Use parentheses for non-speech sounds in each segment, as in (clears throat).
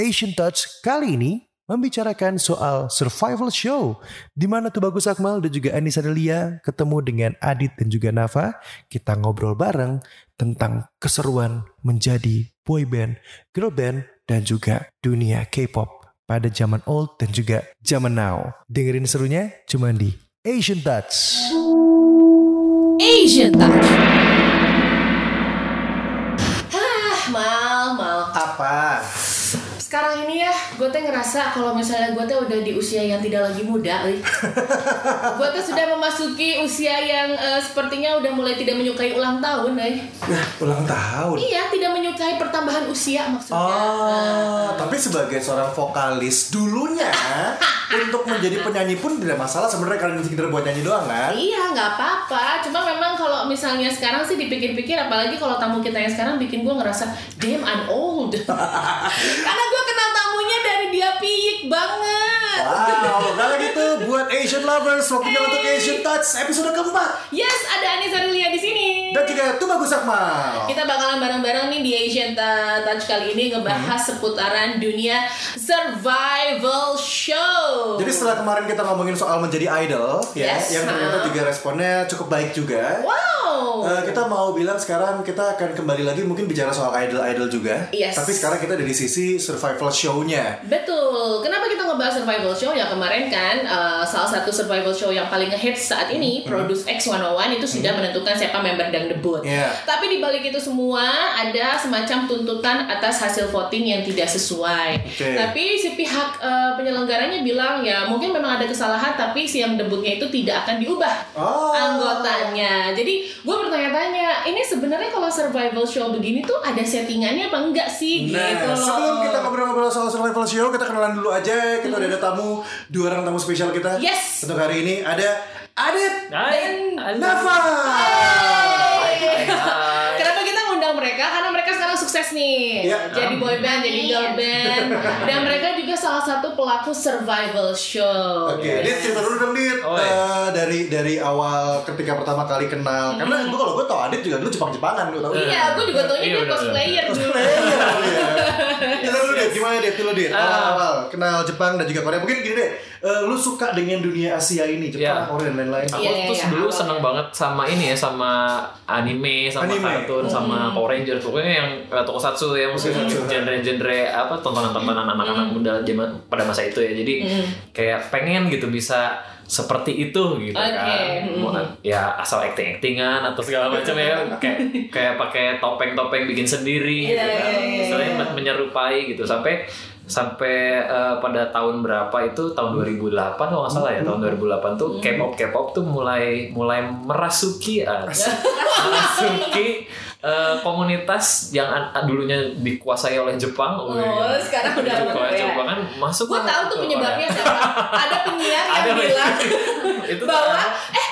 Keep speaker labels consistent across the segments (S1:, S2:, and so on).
S1: Asian Touch kali ini membicarakan soal survival show di mana tuh Bagus Akmal dan juga Anissa Delia ketemu dengan Adit dan juga Nafa kita ngobrol bareng tentang keseruan menjadi boy band, girl band dan juga dunia K-pop pada zaman old dan juga zaman now. Dengerin serunya cuma di Asian Touch.
S2: Asian Touch. Hah, mal, mal.
S1: Apa?
S2: Sekarang ini ya, gue tuh ngerasa kalau misalnya gue tuh udah di usia yang tidak lagi muda, (laughs) gue tuh sudah memasuki usia yang eh, sepertinya udah mulai tidak menyukai ulang tahun, eh.
S1: Nah, ulang tahun.
S2: Iya, tidak menyukai pertambahan usia maksudnya.
S1: Oh, tapi sebagai seorang vokalis dulunya (laughs) untuk menjadi penyanyi pun tidak masalah sebenarnya kalian sekedar buat nyanyi doang kan?
S2: Iya nggak apa-apa. Cuma memang kalau misalnya sekarang sih dipikir-pikir, apalagi kalau tamu kita yang sekarang bikin gue ngerasa damn I'm old. (laughs) Karena gue kenal dari dia piyik banget.
S1: Wow, kalau gitu buat Asian lovers waktunya untuk Asian Touch episode keempat
S2: Yes, ada Anissa Lilia di sini.
S1: dan juga itu bagus Akmal.
S2: Kita bakalan bareng-bareng nih di Asian Touch kali ini ngebahas seputaran dunia survival show.
S1: Jadi setelah kemarin kita ngomongin soal menjadi idol, ya,
S2: Yes,
S1: yang ternyata juga responnya cukup baik juga.
S2: wow.
S1: Eh, kita mau bilang sekarang kita akan kembali lagi mungkin bicara soal idol-idol juga.
S2: Yes.
S1: Tapi sekarang kita ada di sisi survival show-nya.
S2: Betul. Kenapa kita ngebahas survival show? Ya kemarin kan uh, salah satu survival show yang paling ngehits saat ini, Produce X101 itu sudah menentukan siapa member dan debut.
S1: Iya.
S2: Tapi di balik itu semua ada semacam tuntutan atas hasil voting yang tidak sesuai.
S1: Oke.
S2: Tapi si pihak uh, penyelenggaranya bilang ya mungkin memang ada kesalahan tapi si yang debutnya itu tidak akan diubah
S1: Oh.
S2: anggotanya. Jadi gue bertanya-tanya, ini sebenarnya kalau survival show begini tuh ada settingannya apa enggak sih?
S1: Nah,
S2: gitu loh.
S1: sebelum kita ngobrol-ngobrol soal survival show, kita kenalan dulu aja. Kita udah ada tamu, dua orang tamu spesial kita.
S2: Yes.
S1: Untuk hari ini ada Adit
S3: Hai, halo.
S1: Nafa.
S2: Hai. Kenapa kita ngundang mereka? Karena mereka sukses nih.
S1: Iya.
S2: Jadi boy band, jadi girl band. Dan mereka juga salah satu pelaku survival show.
S1: Oke, Dit cerita dulu dong Dit
S3: Oh, iya.
S1: Eh, dari dari awal ketika pertama kali kenal. Karena gue kalau gue tau Adit juga dulu Jepang-Jepangan gue tau.
S2: Iya, gue juga taunya
S3: Iya,
S2: dia cosplayer dulu.
S1: Cosplayer Dulu Dit?
S3: Ah.
S1: Awal-awal kenal Jepang dan juga Korea. Mungkin gini deh, eh, lu suka dengan dunia Asia ini, Jepang,
S3: Iya.
S1: Korea dan lain-lain.
S3: Aku
S2: iya,
S3: tuh
S2: iya,
S3: dulu
S2: awalnya.
S3: seneng banget sama ini ya sama anime, sama
S1: Anime.
S3: kartun, sama Power Rangers. Pokoknya yang uh, tokusatsu ya, maksudnya
S1: Tokusatsu.
S3: genre-genre apa tontonan-tontonan anak-anak muda zaman pada masa itu ya. Jadi kayak pengen gitu bisa seperti itu gitu
S2: Oke.
S3: kan.
S2: Mm.
S3: Mau- Ya asal acting-actingan atau segala macam ya kayak kayak pakai topeng-topeng bikin sendiri gitu
S2: Iya,
S3: kan.
S2: iya,
S3: Istilahnya
S2: iya.
S3: menyerupai gitu sampai sampai eh, pada tahun berapa itu tahun 2008 kalau nggak salah ya tahun 2008 tuh K-pop K-pop tuh mulai mulai merasuki ah, (laughs) merasuki eh, komunitas yang an- an- dulunya dikuasai oleh Jepang
S2: Oh,
S3: wih.
S2: sekarang udah
S3: Jepang,
S2: Korea.
S3: Jepang kan masuk
S2: Gue
S3: lah
S2: tahu tuh penyebabnya siapa. Ada penyiar (laughs) yang
S3: Ada
S2: bilang (laughs)
S3: itu
S2: bahwa eh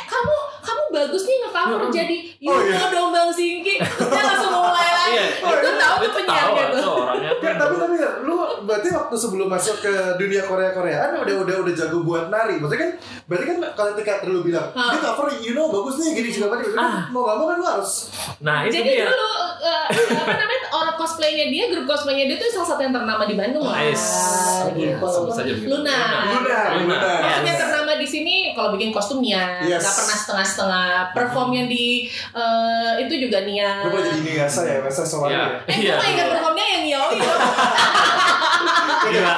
S2: bagus nih nge-cover
S3: Mm-mm.
S2: jadi
S1: Oh,
S2: Yuno
S1: iya.
S2: Dombang Singki. (laughs) Dia langsung mulai lagi.
S3: Iya.
S2: Itu tahu tuh
S3: Itu
S2: penyiarnya
S3: tahu,
S2: tuh.
S1: Ya, tapi tapi lu berarti waktu sebelum masuk ke dunia Korea Koreaan udah udah udah jago buat nari. Maksudnya kan berarti kan kalau ketika lu bilang
S2: Hah.
S1: dia cover you know bagus nih gini segala macam.
S3: Ah.
S1: Mau gak mau kan lu harus
S3: nah itu
S2: Jadi
S3: dia
S2: dulu eh, apa namanya orang cosplaynya dia, grup cosplaynya dia tuh salah satu yang ternama di Bandung lah.
S3: Nice.
S2: Gitu.
S3: Sebut saja begitu.
S2: Luna.
S1: Luna, Luna.
S2: Maksudnya
S3: Yes.
S2: ternama di sini kalau bikin kostum Nia,
S1: Yes.
S2: nggak pernah setengah-setengah. Performnya di eh, itu juga Nia.
S1: lu boleh jadi biasa ya, biasa soalnya.
S3: Iya.
S1: ya.
S2: Eh, gue nggak ingat performnya yang Yoi. (laughs)
S3: Iya,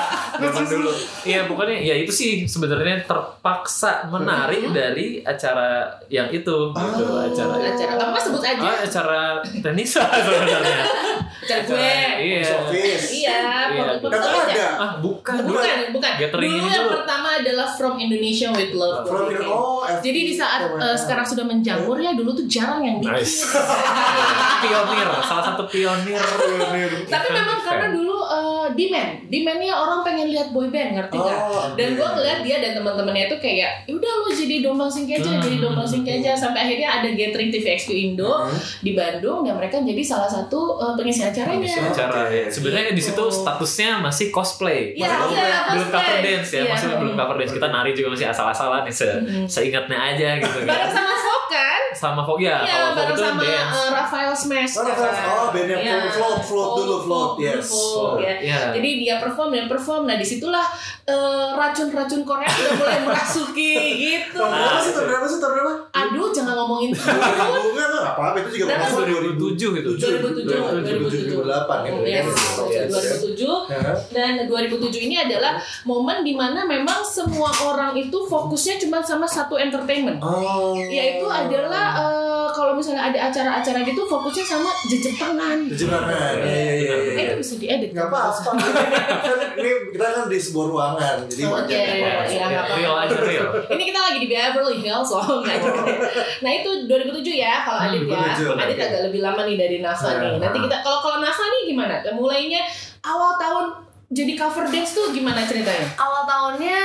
S3: zaman dulu. Iya, bukannya ya itu sih sebenarnya terpaksa menari dari acara yang itu gitu, acara
S2: Acara kamu sebut aja.
S3: Ah, acara tenisa sebenarnya.
S2: Acara gue.
S3: Iya.
S2: Iya,
S3: Iya.
S2: pokoknya
S1: ada.
S3: Ah, bukan.
S2: Bukan, bukan.
S3: Gathering
S2: Dulu yang
S3: dulu.
S2: pertama adalah From Indonesia with Love.
S1: From
S2: Gitu.
S1: oh.
S2: Jadi di saat
S1: Oh,
S2: eh, sekarang sudah menjamur ya dulu tuh jarang yang bikin.
S3: Nice. (laughs) pionir, salah satu pionir.
S2: Tapi
S3: Event-
S2: memang karena dulu eh, demand, demandnya orang pengen lihat boy band ngerti nggak?
S1: Oh,
S2: Dan
S1: oke.
S2: gue ngeliat dia dan teman-temannya itu kayak, "Ya udah lo jadi dombang singki aja,
S3: Hmm.
S2: jadi dombang singki aja sampai akhirnya ada gathering TVXQ Indo
S1: Hmm.
S2: di Bandung dan mereka jadi salah satu eh, pengisi acaranya.
S3: Pengisi acara ya. Sebenarnya di situ
S2: Gitu.
S3: statusnya masih cosplay.
S2: Iya,
S3: belum,
S2: iya,
S3: belum
S2: cosplay.
S3: cover dance ya,
S2: Iya.
S3: maksudnya belum cover dance. Kita nari juga masih asal-asalan nih, se
S2: Mm-mm.
S3: seingatnya aja gitu kan.
S2: Bareng sama Sokan,
S3: sama Foggia.
S2: Iya,
S3: Kalau Fog
S2: bareng
S3: itu
S2: sama
S3: dance.
S2: uh, Raphael Smash.
S1: Oh,
S2: kan.
S1: oh, band yang
S2: Iya.
S1: float, float dulu, float, yes.
S2: dulu, ya.
S3: Iya.
S2: Jadi dia perform dan perform. Nah di situlah eh, racun-racun Korea udah mulai merasuki gitu.
S1: Tahun berapa sih? Tahun berapa sih? Tahun berapa?
S2: Aduh, jangan ngomongin itu.
S1: 2000 enggak enggak apa-apa itu juga masuk
S3: 2007 itu.
S2: 2007,
S1: 2008 ya.
S2: Yes,
S1: Yes.
S2: 2007
S1: Ya.
S2: dan 2007 ini adalah momen di mana memang semua orang itu fokusnya cuma sama satu entertainment.
S1: Oh.
S2: Yaitu adalah eh, kalau misalnya ada acara-acara gitu fokusnya sama jejepangan.
S1: Kejepangan. Iya iya iya.
S2: Eh,
S1: iya.
S2: itu bisa diedit.
S1: Enggak apa-apa. (laughs) Ini kita kan di sebuah ruangan jadi
S2: Oh,
S1: wajar
S2: iya, iya,
S1: apa-apa.
S2: iya.
S3: Real aja real.
S2: Ini kita lagi di Beverly Hills loh, nggak gitu. Nah itu 2007 ya kalau
S3: Hmm,
S2: Adit ya.
S1: 2007,
S2: Adit agak lebih lama nih dari Nafa
S1: Nah,
S2: nih. Nanti kita kalau kalau Nafa nih gimana? Mulainya awal tahun jadi cover dance tuh gimana ceritanya?
S4: awal tahunnya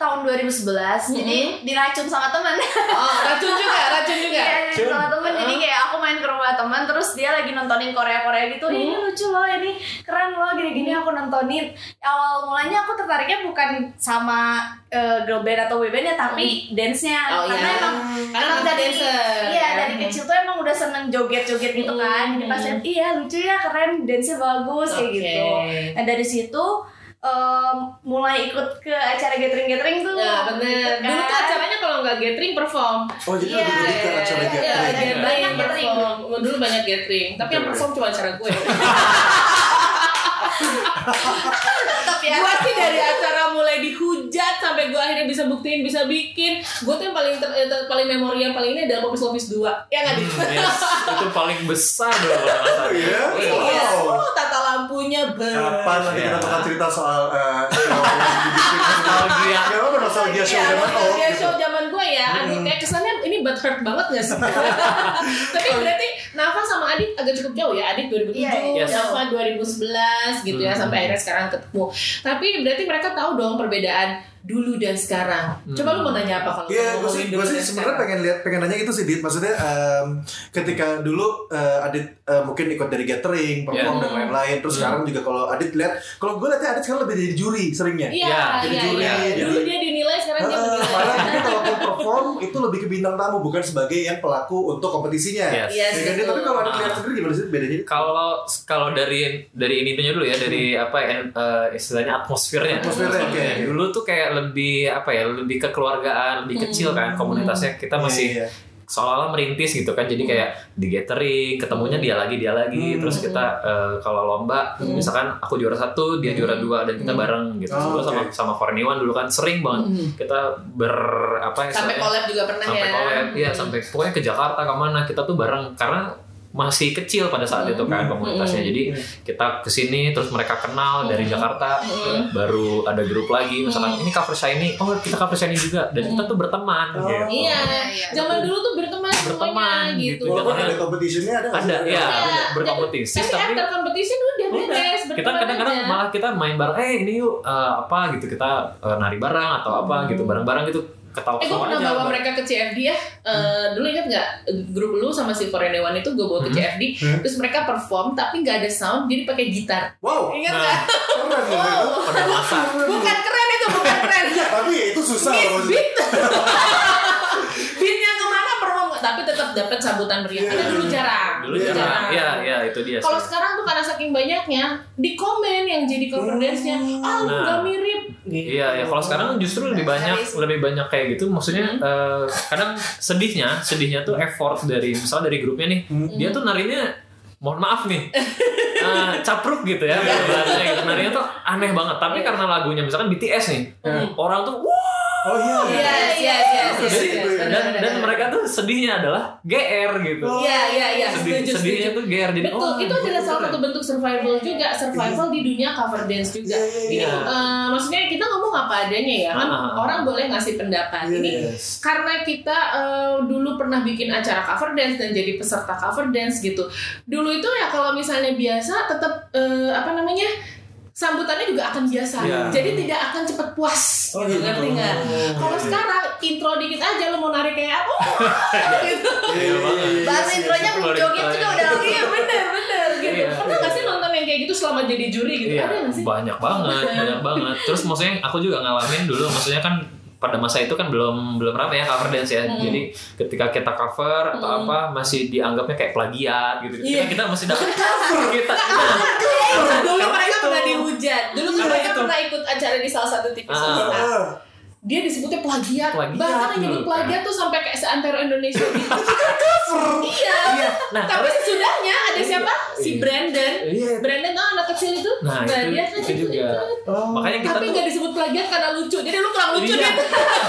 S4: tahun 2011 jadi diracun sama teman.
S2: Oh racun juga, (laughs) racun juga.
S4: Iya, diracun sama teman. Jadi kayak aku main ke rumah teman terus dia lagi nontonin Korea Korea gitu ini lucu loh ini keren loh gini gini aku nontonin. Awal mulanya aku tertariknya bukan sama eh, girl band atau boy band ya tapi dance nya
S2: Oh
S4: karena
S2: iya.
S4: emang
S2: Karena
S4: emang
S2: kita
S4: dari
S2: dancer.
S4: iya dari kecil tuh emang udah seneng joget joget gitu kan. Jadi pas iya lucu ya keren dance nya bagus kayak
S2: Oke.
S4: gitu. Nah dari situ em, mulai ikut ke acara gathering gathering tuh
S2: Ya bener.
S4: gitu
S2: Dulu tuh
S4: kan.
S2: acaranya kalau nggak gathering perform.
S1: Oh jadi
S4: Iya,
S1: lebih lebih ke acara
S2: Iya,
S1: gathering.
S2: gathering,
S4: Banyak gathering.
S2: perform. Dulu banyak gathering, tapi yang perform cuma acara gue. (laughs)
S4: ya
S2: Gua sih dari acara mulai dihujat sampai gua akhirnya bisa buktiin bisa bikin. Gua tuh yang paling ter, eh, ter- paling memori yang paling ini adalah Popis Lofis 2. Ya nggak di?
S3: Yes, itu paling besar dulu kalau nggak salah.
S1: Oh iya?
S2: Iya.
S1: Wow.
S2: Oh, tata lampunya ber.
S1: Kapan nanti kita
S3: Iya.
S1: bakal cerita soal dibikin (laughs)
S3: Nostalgia.
S1: Ya nostalgia show
S2: Iya,
S1: zaman old
S2: nostalgia
S1: gitu.
S2: show zaman gue ya. Aduh,
S1: Hmm.
S2: kayak kesannya ini butt hurt banget gak sih? (laughs) Tapi berarti Nafa sama Adit agak cukup jauh ya. Adit 2007,
S4: Iya,
S3: iya.
S2: Nafa 2011 gitu ya
S3: Hmm.
S2: sampai akhirnya sekarang ketemu. Tapi berarti mereka tahu dong perbedaan dulu dan sekarang. Coba lu mau nanya apa kalau
S1: Iya, gue
S2: ngomongin
S1: sih,
S2: dulu
S1: gue sih sebenarnya pengen lihat, pengen nanya itu sih, Dit. Maksudnya em, ketika dulu eh, Adit eh, mungkin ikut dari gathering, perform
S2: Iya.
S1: dan lain-lain. Terus
S3: Hmm.
S1: sekarang juga kalau Adit lihat, kalau gue lihatnya Adit sekarang lebih jadi juri seringnya.
S2: Iya,
S3: Ya,
S1: jadi
S2: iya,
S1: juri,
S2: iya.
S1: jadi-
S2: Dulu dia dinilai, sekarang dia
S1: Heeh,
S2: menilai.
S1: malah ini kalaupun perform itu lebih ke bintang tamu bukan sebagai yang pelaku untuk kompetisinya.
S3: Yes.
S2: Yes,
S1: Ya kan, Dit?
S2: betul.
S1: tapi kalau Adit lihat
S3: Ah.
S1: sendiri gimana sih bedanya?
S3: Kalau kalau dari dari ininya dulu ya dari apa ya eh, istilahnya atmosfernya.
S1: Atmosfernya, oke.
S3: Dulu tuh kayak lebih apa ya lebih kekeluargaan, lebih kecil kan komunitasnya. Kita masih
S1: Iya, iya.
S3: seolah-olah merintis gitu kan. Jadi kayak di gathering ketemunya dia lagi dia lagi.
S1: Hmm.
S3: terus kita eh, kalau lomba misalkan aku juara satu dia juara dua dan kita bareng gitu.
S1: Oh,
S3: dulu sama sama Forniwan dulu kan sering banget
S2: Mhm.
S3: kita ber apa ya
S2: Sampai collab juga pernah
S3: sampai
S2: ya.
S3: collab ya sampai pokoknya ke Jakarta ke mana kita tuh bareng. Karena masih kecil pada saat itu kan komunitasnya. Jadi kita ke sini terus mereka kenal dari Jakarta baru ada grup lagi misalkan ini cover shiny oh kita cover shiny juga. Dan kita tuh berteman
S1: Oh.
S3: gitu.
S2: Iya,
S4: Iya.
S2: zaman dulu tuh berteman,
S3: Berteman,
S2: semuanya
S3: gitu.
S2: gitu.
S1: Walaupun ada competitionnya ada
S3: ada ya
S2: Iya,
S3: berkompetisi.
S2: Tapi
S3: tapi
S2: after competition udah beres,
S3: kita kadang-kadang malah kita main bareng eh ini yuk eh, apa gitu. Kita eh, nari bareng atau apa gitu bareng-bareng gitu ketawa
S2: Eh gue pernah bawa mereka ke CFD ya. Eh, Dulu ingat nggak Grup lu sama si Korean Dewan itu Gue bawa ke
S3: Hmm.
S2: CFD
S1: Hmm.
S2: Terus mereka perform Tapi nggak ada sound Jadi pakai gitar.
S1: Wow,
S2: Ingat
S3: Nah.
S2: nggak?
S1: keren ya itu.
S3: pada masa
S2: Bukan keren itu Bukan keren.
S1: Tapi itu susah
S2: Beat,
S1: loh
S2: beat. Beatnya ke mana perform Tapi tetap dapat sambutan meriah Karena dulu jarang.
S3: Dulu
S1: Iya.
S3: jarang. Ya ya itu dia
S2: Kalau sekarang tuh karena saking banyaknya Di komen yang jadi cover dance-nya Ah lu
S3: Nah.
S2: nggak mirip
S3: Iya, ya kalau sekarang justru lebih banyak lebih banyak kayak gitu. Maksudnya
S2: Hmm.
S3: eh, kadang sedihnya, sedihnya tuh effort dari misalnya dari grupnya nih,
S1: Hmm.
S3: dia tuh narinya mohon maaf nih. (laughs) eh, capruk gitu ya bahasanya gitu. Narinya tuh aneh banget. Tapi karena lagunya misalkan BTS nih, orang tuh wah
S1: Oh iya.
S2: Yes, yes, yes, yes,
S3: Jadi,
S2: yes, benar,
S3: dan,
S2: benar,
S3: dan
S2: benar.
S3: mereka tuh sedihnya adalah GR gitu.
S2: Iya, iya, iya,
S3: Sedih,
S2: setuju,
S3: sedihnya
S2: setuju.
S3: tuh GR jadi
S2: Betul,
S3: oh,
S2: itu adalah salah satu bentuk survival juga, survival di dunia cover dance juga.
S1: Iya, iya,
S2: Ini
S3: iya.
S2: eh, maksudnya kita ngomong apa adanya ya kan,
S3: Ah, ah, ah.
S2: orang boleh ngasih pendapat.
S1: Iya,
S2: Ini
S1: yes.
S2: karena kita eh, dulu pernah bikin acara cover dance dan jadi peserta cover dance gitu. Dulu itu ya kalau misalnya biasa tetap eh, apa namanya sambutannya juga akan biasa.
S3: Iya.
S2: Jadi tidak akan cepat puas.
S1: Oh,
S2: gitu,
S1: gitu.
S2: ngerti nggak?
S1: Oh,
S2: Kalau
S1: iya.
S2: sekarang intro dikit aja lo mau nari kayak apa? (laughs) gitu.
S1: Iya, iya, iya,
S4: Bahasa
S1: iya,
S4: intronya
S1: iya.
S4: belum joget juga udah
S2: Iya bener bener gitu.
S3: Iya.
S2: Pernah nggak sih nonton yang kayak gitu selama jadi juri gitu?
S3: Iya,
S2: Ada nggak sih?
S3: banyak banget, banyak banget. Terus maksudnya aku juga ngalamin dulu, maksudnya kan pada masa itu kan belum belum ramai ya cover dance ya.
S2: Hmm.
S3: Jadi ketika kita cover atau
S2: Hmm.
S3: apa masih dianggapnya kayak plagiat gitu.
S2: Iya.
S3: Kita, kita masih dapat (laughs) kita
S2: dulu mereka
S3: itu.
S2: pernah dihujat dulu mereka pernah ikut acara di salah satu TV
S3: Ah.
S2: Dia disebutnya plagiat,
S3: Plagiat
S2: bahkan yang nyebut
S3: dulu,
S2: plagiat tuh sampai kayak seantero Indonesia gitu (laughs) iya
S3: Iya. Nah,
S2: tapi sesudahnya ada siapa si
S3: Iya.
S2: Brandon
S3: Iya.
S2: Brandon oh, anak kecil itu
S3: Nah, itu,
S2: dia kan
S3: itu juga.
S2: ikut.
S1: Oh.
S3: Makanya kita
S2: tapi nggak disebut plagiat karena lucu jadi lu kurang lucu
S3: Iya.
S2: deh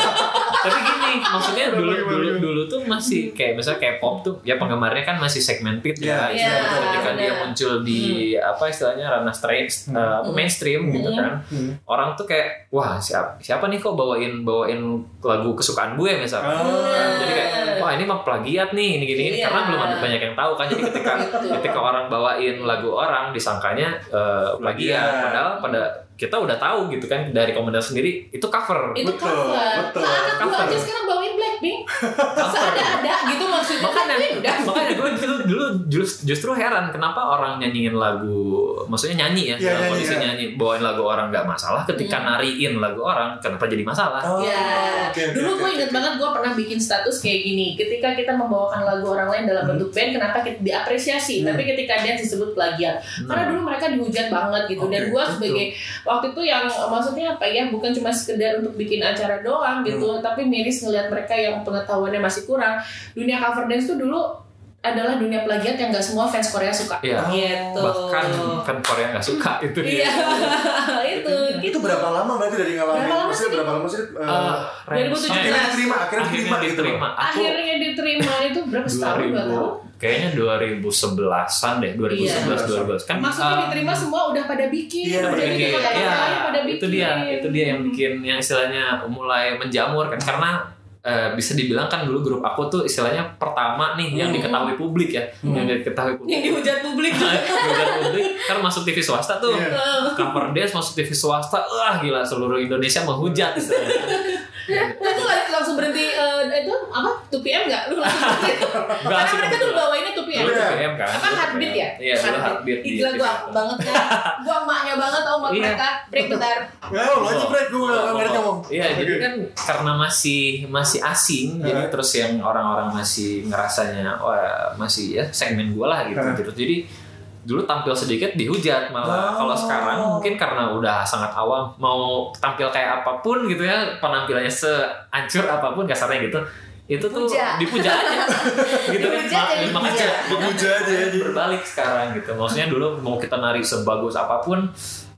S2: (laughs)
S3: tapi gini maksudnya dulu dulu dulu tuh masih kayak misalnya kayak pop tuh ya penggemarnya kan masih segmented ya
S1: Iya,
S2: iya,
S3: ketika
S2: benar.
S3: dia muncul di apa istilahnya ranah straight uh,
S2: Hmm.
S3: mainstream gitu
S2: Hmm.
S3: kan
S1: Hmm.
S3: orang tuh kayak wah siapa siapa nih kok bawain bawain lagu kesukaan gue misalnya
S1: Ah.
S3: jadi kayak wah ini mah plagiat nih ini gini, gini
S2: Iya.
S3: karena belum ada banyak yang tahu kan jadi ketika
S2: Betul.
S3: ketika orang bawain lagu orang disangkanya plagiat
S1: Plagiat.
S3: padahal pada kita udah tahu gitu kan dari komunitas sendiri itu cover
S2: itu
S1: Betul,
S2: cover
S1: betul.
S2: lah anak
S3: Cover.
S2: aja sekarang bawain Blackpink (laughs)
S3: Cover.
S2: seada-ada gitu maksudnya
S3: makanya
S2: tapi udah
S3: makanya gue dulu dulu just- justru heran kenapa orang nyanyiin lagu maksudnya nyanyi ya
S1: Iya,
S3: dalam
S1: nyanyi,
S3: kondisi
S1: ya.
S3: nyanyi bawain lagu orang nggak masalah ketika
S2: Hmm.
S3: nariin lagu orang kenapa jadi masalah
S1: Oh,
S2: Ya,
S1: oke,
S2: dulu
S1: oke,
S2: gue inget banget gue pernah bikin status kayak gini. Ketika kita membawakan lagu orang lain dalam
S1: Hmm.
S2: bentuk band, kenapa kita diapresiasi?
S1: Hmm.
S2: Tapi ketika dance disebut plagiat, karena dulu mereka dihujat banget gitu. Dan
S1: Oke,
S2: gue
S3: betul.
S2: Waktu itu yang maksudnya apa ya? Bukan cuma sekedar untuk bikin acara doang gitu, tapi miris ngelihat mereka yang pengetahuannya masih kurang. Dunia cover dance tuh dulu adalah dunia plagiat yang gak semua fans Korea suka.
S3: Iya.
S2: Gitu.
S3: bahkan kan Korea nggak suka itu
S2: Iya, (laughs)
S3: dia
S2: itu.
S1: Itu
S2: gitu.
S1: berapa lama berarti dari ngalamin?
S2: Berapa lama sih?
S1: berapa lama sih? eh,
S3: Eh,
S2: 2017.
S1: akhirnya diterima, akhirnya diterima
S3: akhirnya
S1: gitu.
S3: diterima aku
S2: Akhirnya diterima itu berapa setahun dua tahun?
S3: 2000 kayaknya 2011an deh 2011 2012 kan
S2: Maksudnya
S3: eh,
S2: diterima semua udah pada bikin,
S1: Iya,
S2: udah
S1: iya,
S2: jadi
S3: Oke,
S2: di kota-kota
S3: ya,
S2: lain pada bikin.
S3: itu dia, itu dia yang bikin yang istilahnya mulai menjamur kan karena eh, bisa dibilang kan dulu grup aku tuh istilahnya pertama nih yang
S2: Hmm.
S3: diketahui publik ya,
S1: Hmm.
S3: yang diketahui publik.
S2: Yang dihujat publik. (laughs)
S3: Dihujat publik kan masuk TV swasta tuh.
S1: Iya.
S3: Cover dance masuk TV swasta, wah gila seluruh Indonesia menghujat istilahnya. (laughs)
S2: Nah, itu lang- langsung berhenti eh, itu apa? 2 PM enggak? Lu langsung (laughs) berhenti.
S3: Enggak
S2: Karena mereka dulu bawainnya 2 PM.
S3: Dulu
S1: Iya.
S3: TPM kan.
S2: Apa heartbeat ya?
S3: Iya, dulu heartbeat
S2: Gila gua banget kan. (laughs) Gua emaknya banget tau sama
S3: Iya.
S2: mereka. Break bentar.
S1: Ya, lo aja Brad, gue gak ngerti ngomong.
S3: Iya, jadi kan karena masih masih asing, jadi
S1: Eh.
S3: terus yang orang-orang masih ngerasanya wah masih ya segmen gue lah gitu. Jadi dulu tampil sedikit dihujat malah
S1: Oh.
S3: kalau sekarang mungkin karena udah sangat awam mau tampil kayak apa pun gitu ya penampilannya seancur apa pun kasarnya gitu itu tuh
S4: Dipuja.
S3: dipuja aja (laughs) gitu kan
S4: Dipuja
S3: Ma-
S4: jadi
S3: makanya
S4: dipuja.
S1: Aja
S3: berbalik sekarang gitu maksudnya dulu mau kita nari sebagus apa pun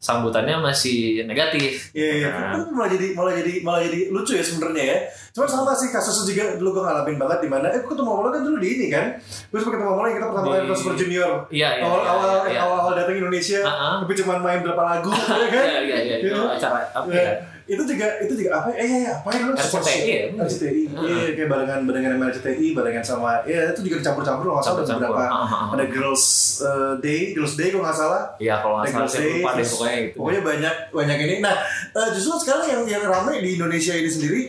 S3: sambutannya masih negatif
S1: Iya, iya.
S3: Nah.
S1: Tapi malah jadi malah jadi malah jadi lucu ya sebenarnya ya. Cuman sama sih kasusnya juga dulu gue ngalamin banget di mana eh gue ketemu Mola kan dulu di ini kan. Terus ketemu Mola kita pertama kali
S3: Di-
S1: Super Junior.
S3: iya iya
S1: awal
S3: iya,
S1: awal
S3: iya.
S1: awal awal datang Indonesia
S3: Ah-ah.
S1: tapi cuma main berapa lagu (laughs) ya kan.
S3: Iya iya iya itu
S1: Iya.
S3: acara apa
S1: Ya,
S3: ya?
S1: Itu juga itu juga apa eh ya apa ya lu
S3: RCTI ya?
S1: RCTI
S3: Ah.
S1: iya kayak barengan barengan sama RCTI barengan sama ya itu juga dicampur-campur kalau nggak salah ada beberapa
S3: Ah, ah, ah.
S1: ada Girls eh, Day Girls Day kalau nggak salah
S3: Iya kalau nggak salah
S1: Girls
S3: saya
S1: Day,
S3: lupa deh
S1: terus
S3: pokoknya gitu.
S1: Pokoknya banyak banyak ini. Nah, eh, justru sekarang yang yang ramai di Indonesia ini sendiri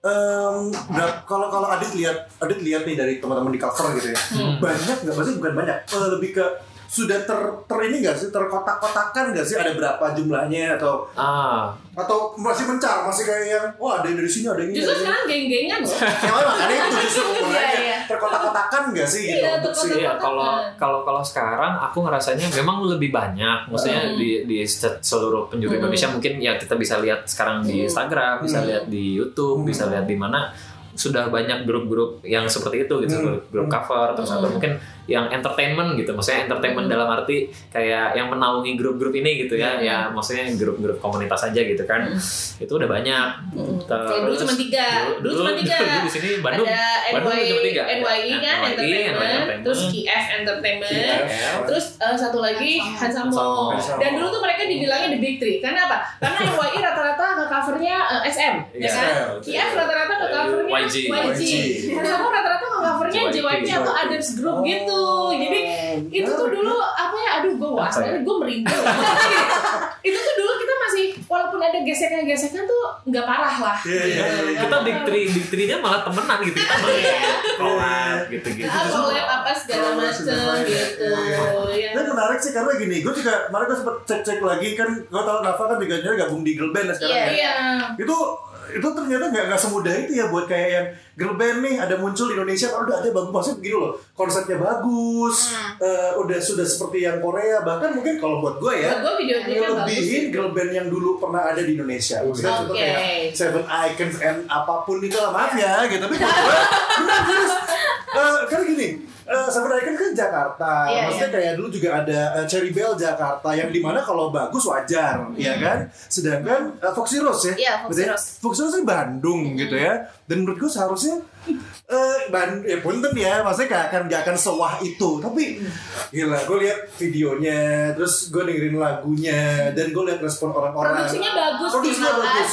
S1: em, berap- kalau kalau Adit lihat Adit lihat nih dari teman-teman di cover gitu ya.
S3: Hmm.
S1: Banyak nggak maksudnya bukan banyak, eh, lebih ke sudah ter, ter ini nggak sih terkotak-kotakan nggak sih ada berapa jumlahnya atau
S3: Ah,
S1: atau masih mencar masih kayak yang wah ada yang dari sini ada yang ini
S2: Justru sekarang geng-gengan loh. (laughs)
S1: Ya, makanya itu justru (laughs)
S4: Iya, iya.
S1: terkotak-kotakan nggak sih gitu
S2: Iya,
S1: untuk si
S2: terkotak-
S3: iya kalau kalau kalau sekarang aku ngerasanya memang lebih banyak. Maksudnya
S2: Hmm.
S3: di di se- seluruh penjuru
S2: Hmm.
S3: Indonesia mungkin ya kita bisa lihat sekarang di
S2: Hmm.
S3: Instagram, bisa
S1: Hmm.
S3: lihat di YouTube,
S1: Hmm.
S3: bisa lihat di mana sudah banyak grup-grup yang seperti itu gitu,
S1: Hmm.
S3: grup, grup cover terus atau
S2: Hmm.
S3: mungkin yang entertainment gitu. Maksudnya entertainment
S2: Hmm.
S3: dalam arti kayak yang menaungi grup-grup ini gitu ya.
S2: Hmm.
S3: Ya maksudnya grup-grup komunitas aja gitu kan.
S2: Hmm.
S3: Itu udah banyak.
S2: Hmm.
S3: Terus
S2: Kalau dulu cuma tiga, dulu cuma tiga.
S3: dulu di sini Bandung
S2: ada
S3: Bandung
S2: NY,
S3: cuma tiga.
S2: NYI kan
S3: NYI,
S2: entertainment,
S3: entertainment.
S2: terus KF entertainment,
S3: KF.
S2: terus eh, satu lagi Hansamo. Dan dulu tuh mereka dibilangnya the big three. Karena apa? Karena NYI rata-rata ke covernya eh, SM, ya
S3: Iya.
S2: kan? KF rata-rata ke covernya
S3: YG.
S2: YG. Hansamo rata-rata ke covernya
S3: JYP.
S2: JYP atau Others Group gitu. Jadi itu tuh dulu apa ya? Aduh, gue was,
S3: ya?
S2: gue merinding. (laughs) itu tuh dulu masih walaupun ada gesekan-gesekan tuh nggak parah lah.
S1: Iya, iya,
S2: Gitu.
S1: iya.
S3: kita big three big three-nya malah temenan gitu kita malah collab gitu gitu
S2: Ah, collab apa segala macem gitu ya.
S1: Dan menarik sih karena gini, gue juga kemarin gue sempet cek-cek lagi kan, gue tau Nafa kan juga gabung di girl band sekarang
S4: Iya,
S1: ya.
S2: Iya.
S1: Itu itu ternyata nggak nggak semudah itu ya buat kayak yang girl band nih ada muncul di Indonesia kalau udah ada bagus maksudnya begini loh konsepnya bagus eh, udah sudah seperti yang Korea bahkan mungkin kalau buat gue ya
S2: Buat gue video klipnya bagus sih.
S1: girl band yang dulu pernah ada di Indonesia. Maksudnya contoh
S2: Oke.
S1: kayak Seven Icons and apa pun itu lah maaf ya gitu. Tapi gue benar terus Eh, karena gini eh, Seven Icons kan Jakarta.
S4: Iya,
S1: maksudnya kayak dulu juga ada eh, Cherry Bell Jakarta yang di mana kalau bagus wajar ya kan? Sedangkan eh, Foxy Rose ya.
S4: Iya, Foxy? Rose.
S1: Foxy Rose Bandung gitu ya. Dan menurut gue seharusnya eh ban ya punten ya maksudnya gak akan gak akan sewah itu tapi gila gue lihat videonya terus gue dengerin lagunya dan gue lihat respon orang-orang
S2: Produksinya bagus
S1: produksinya
S2: sih,
S1: bagus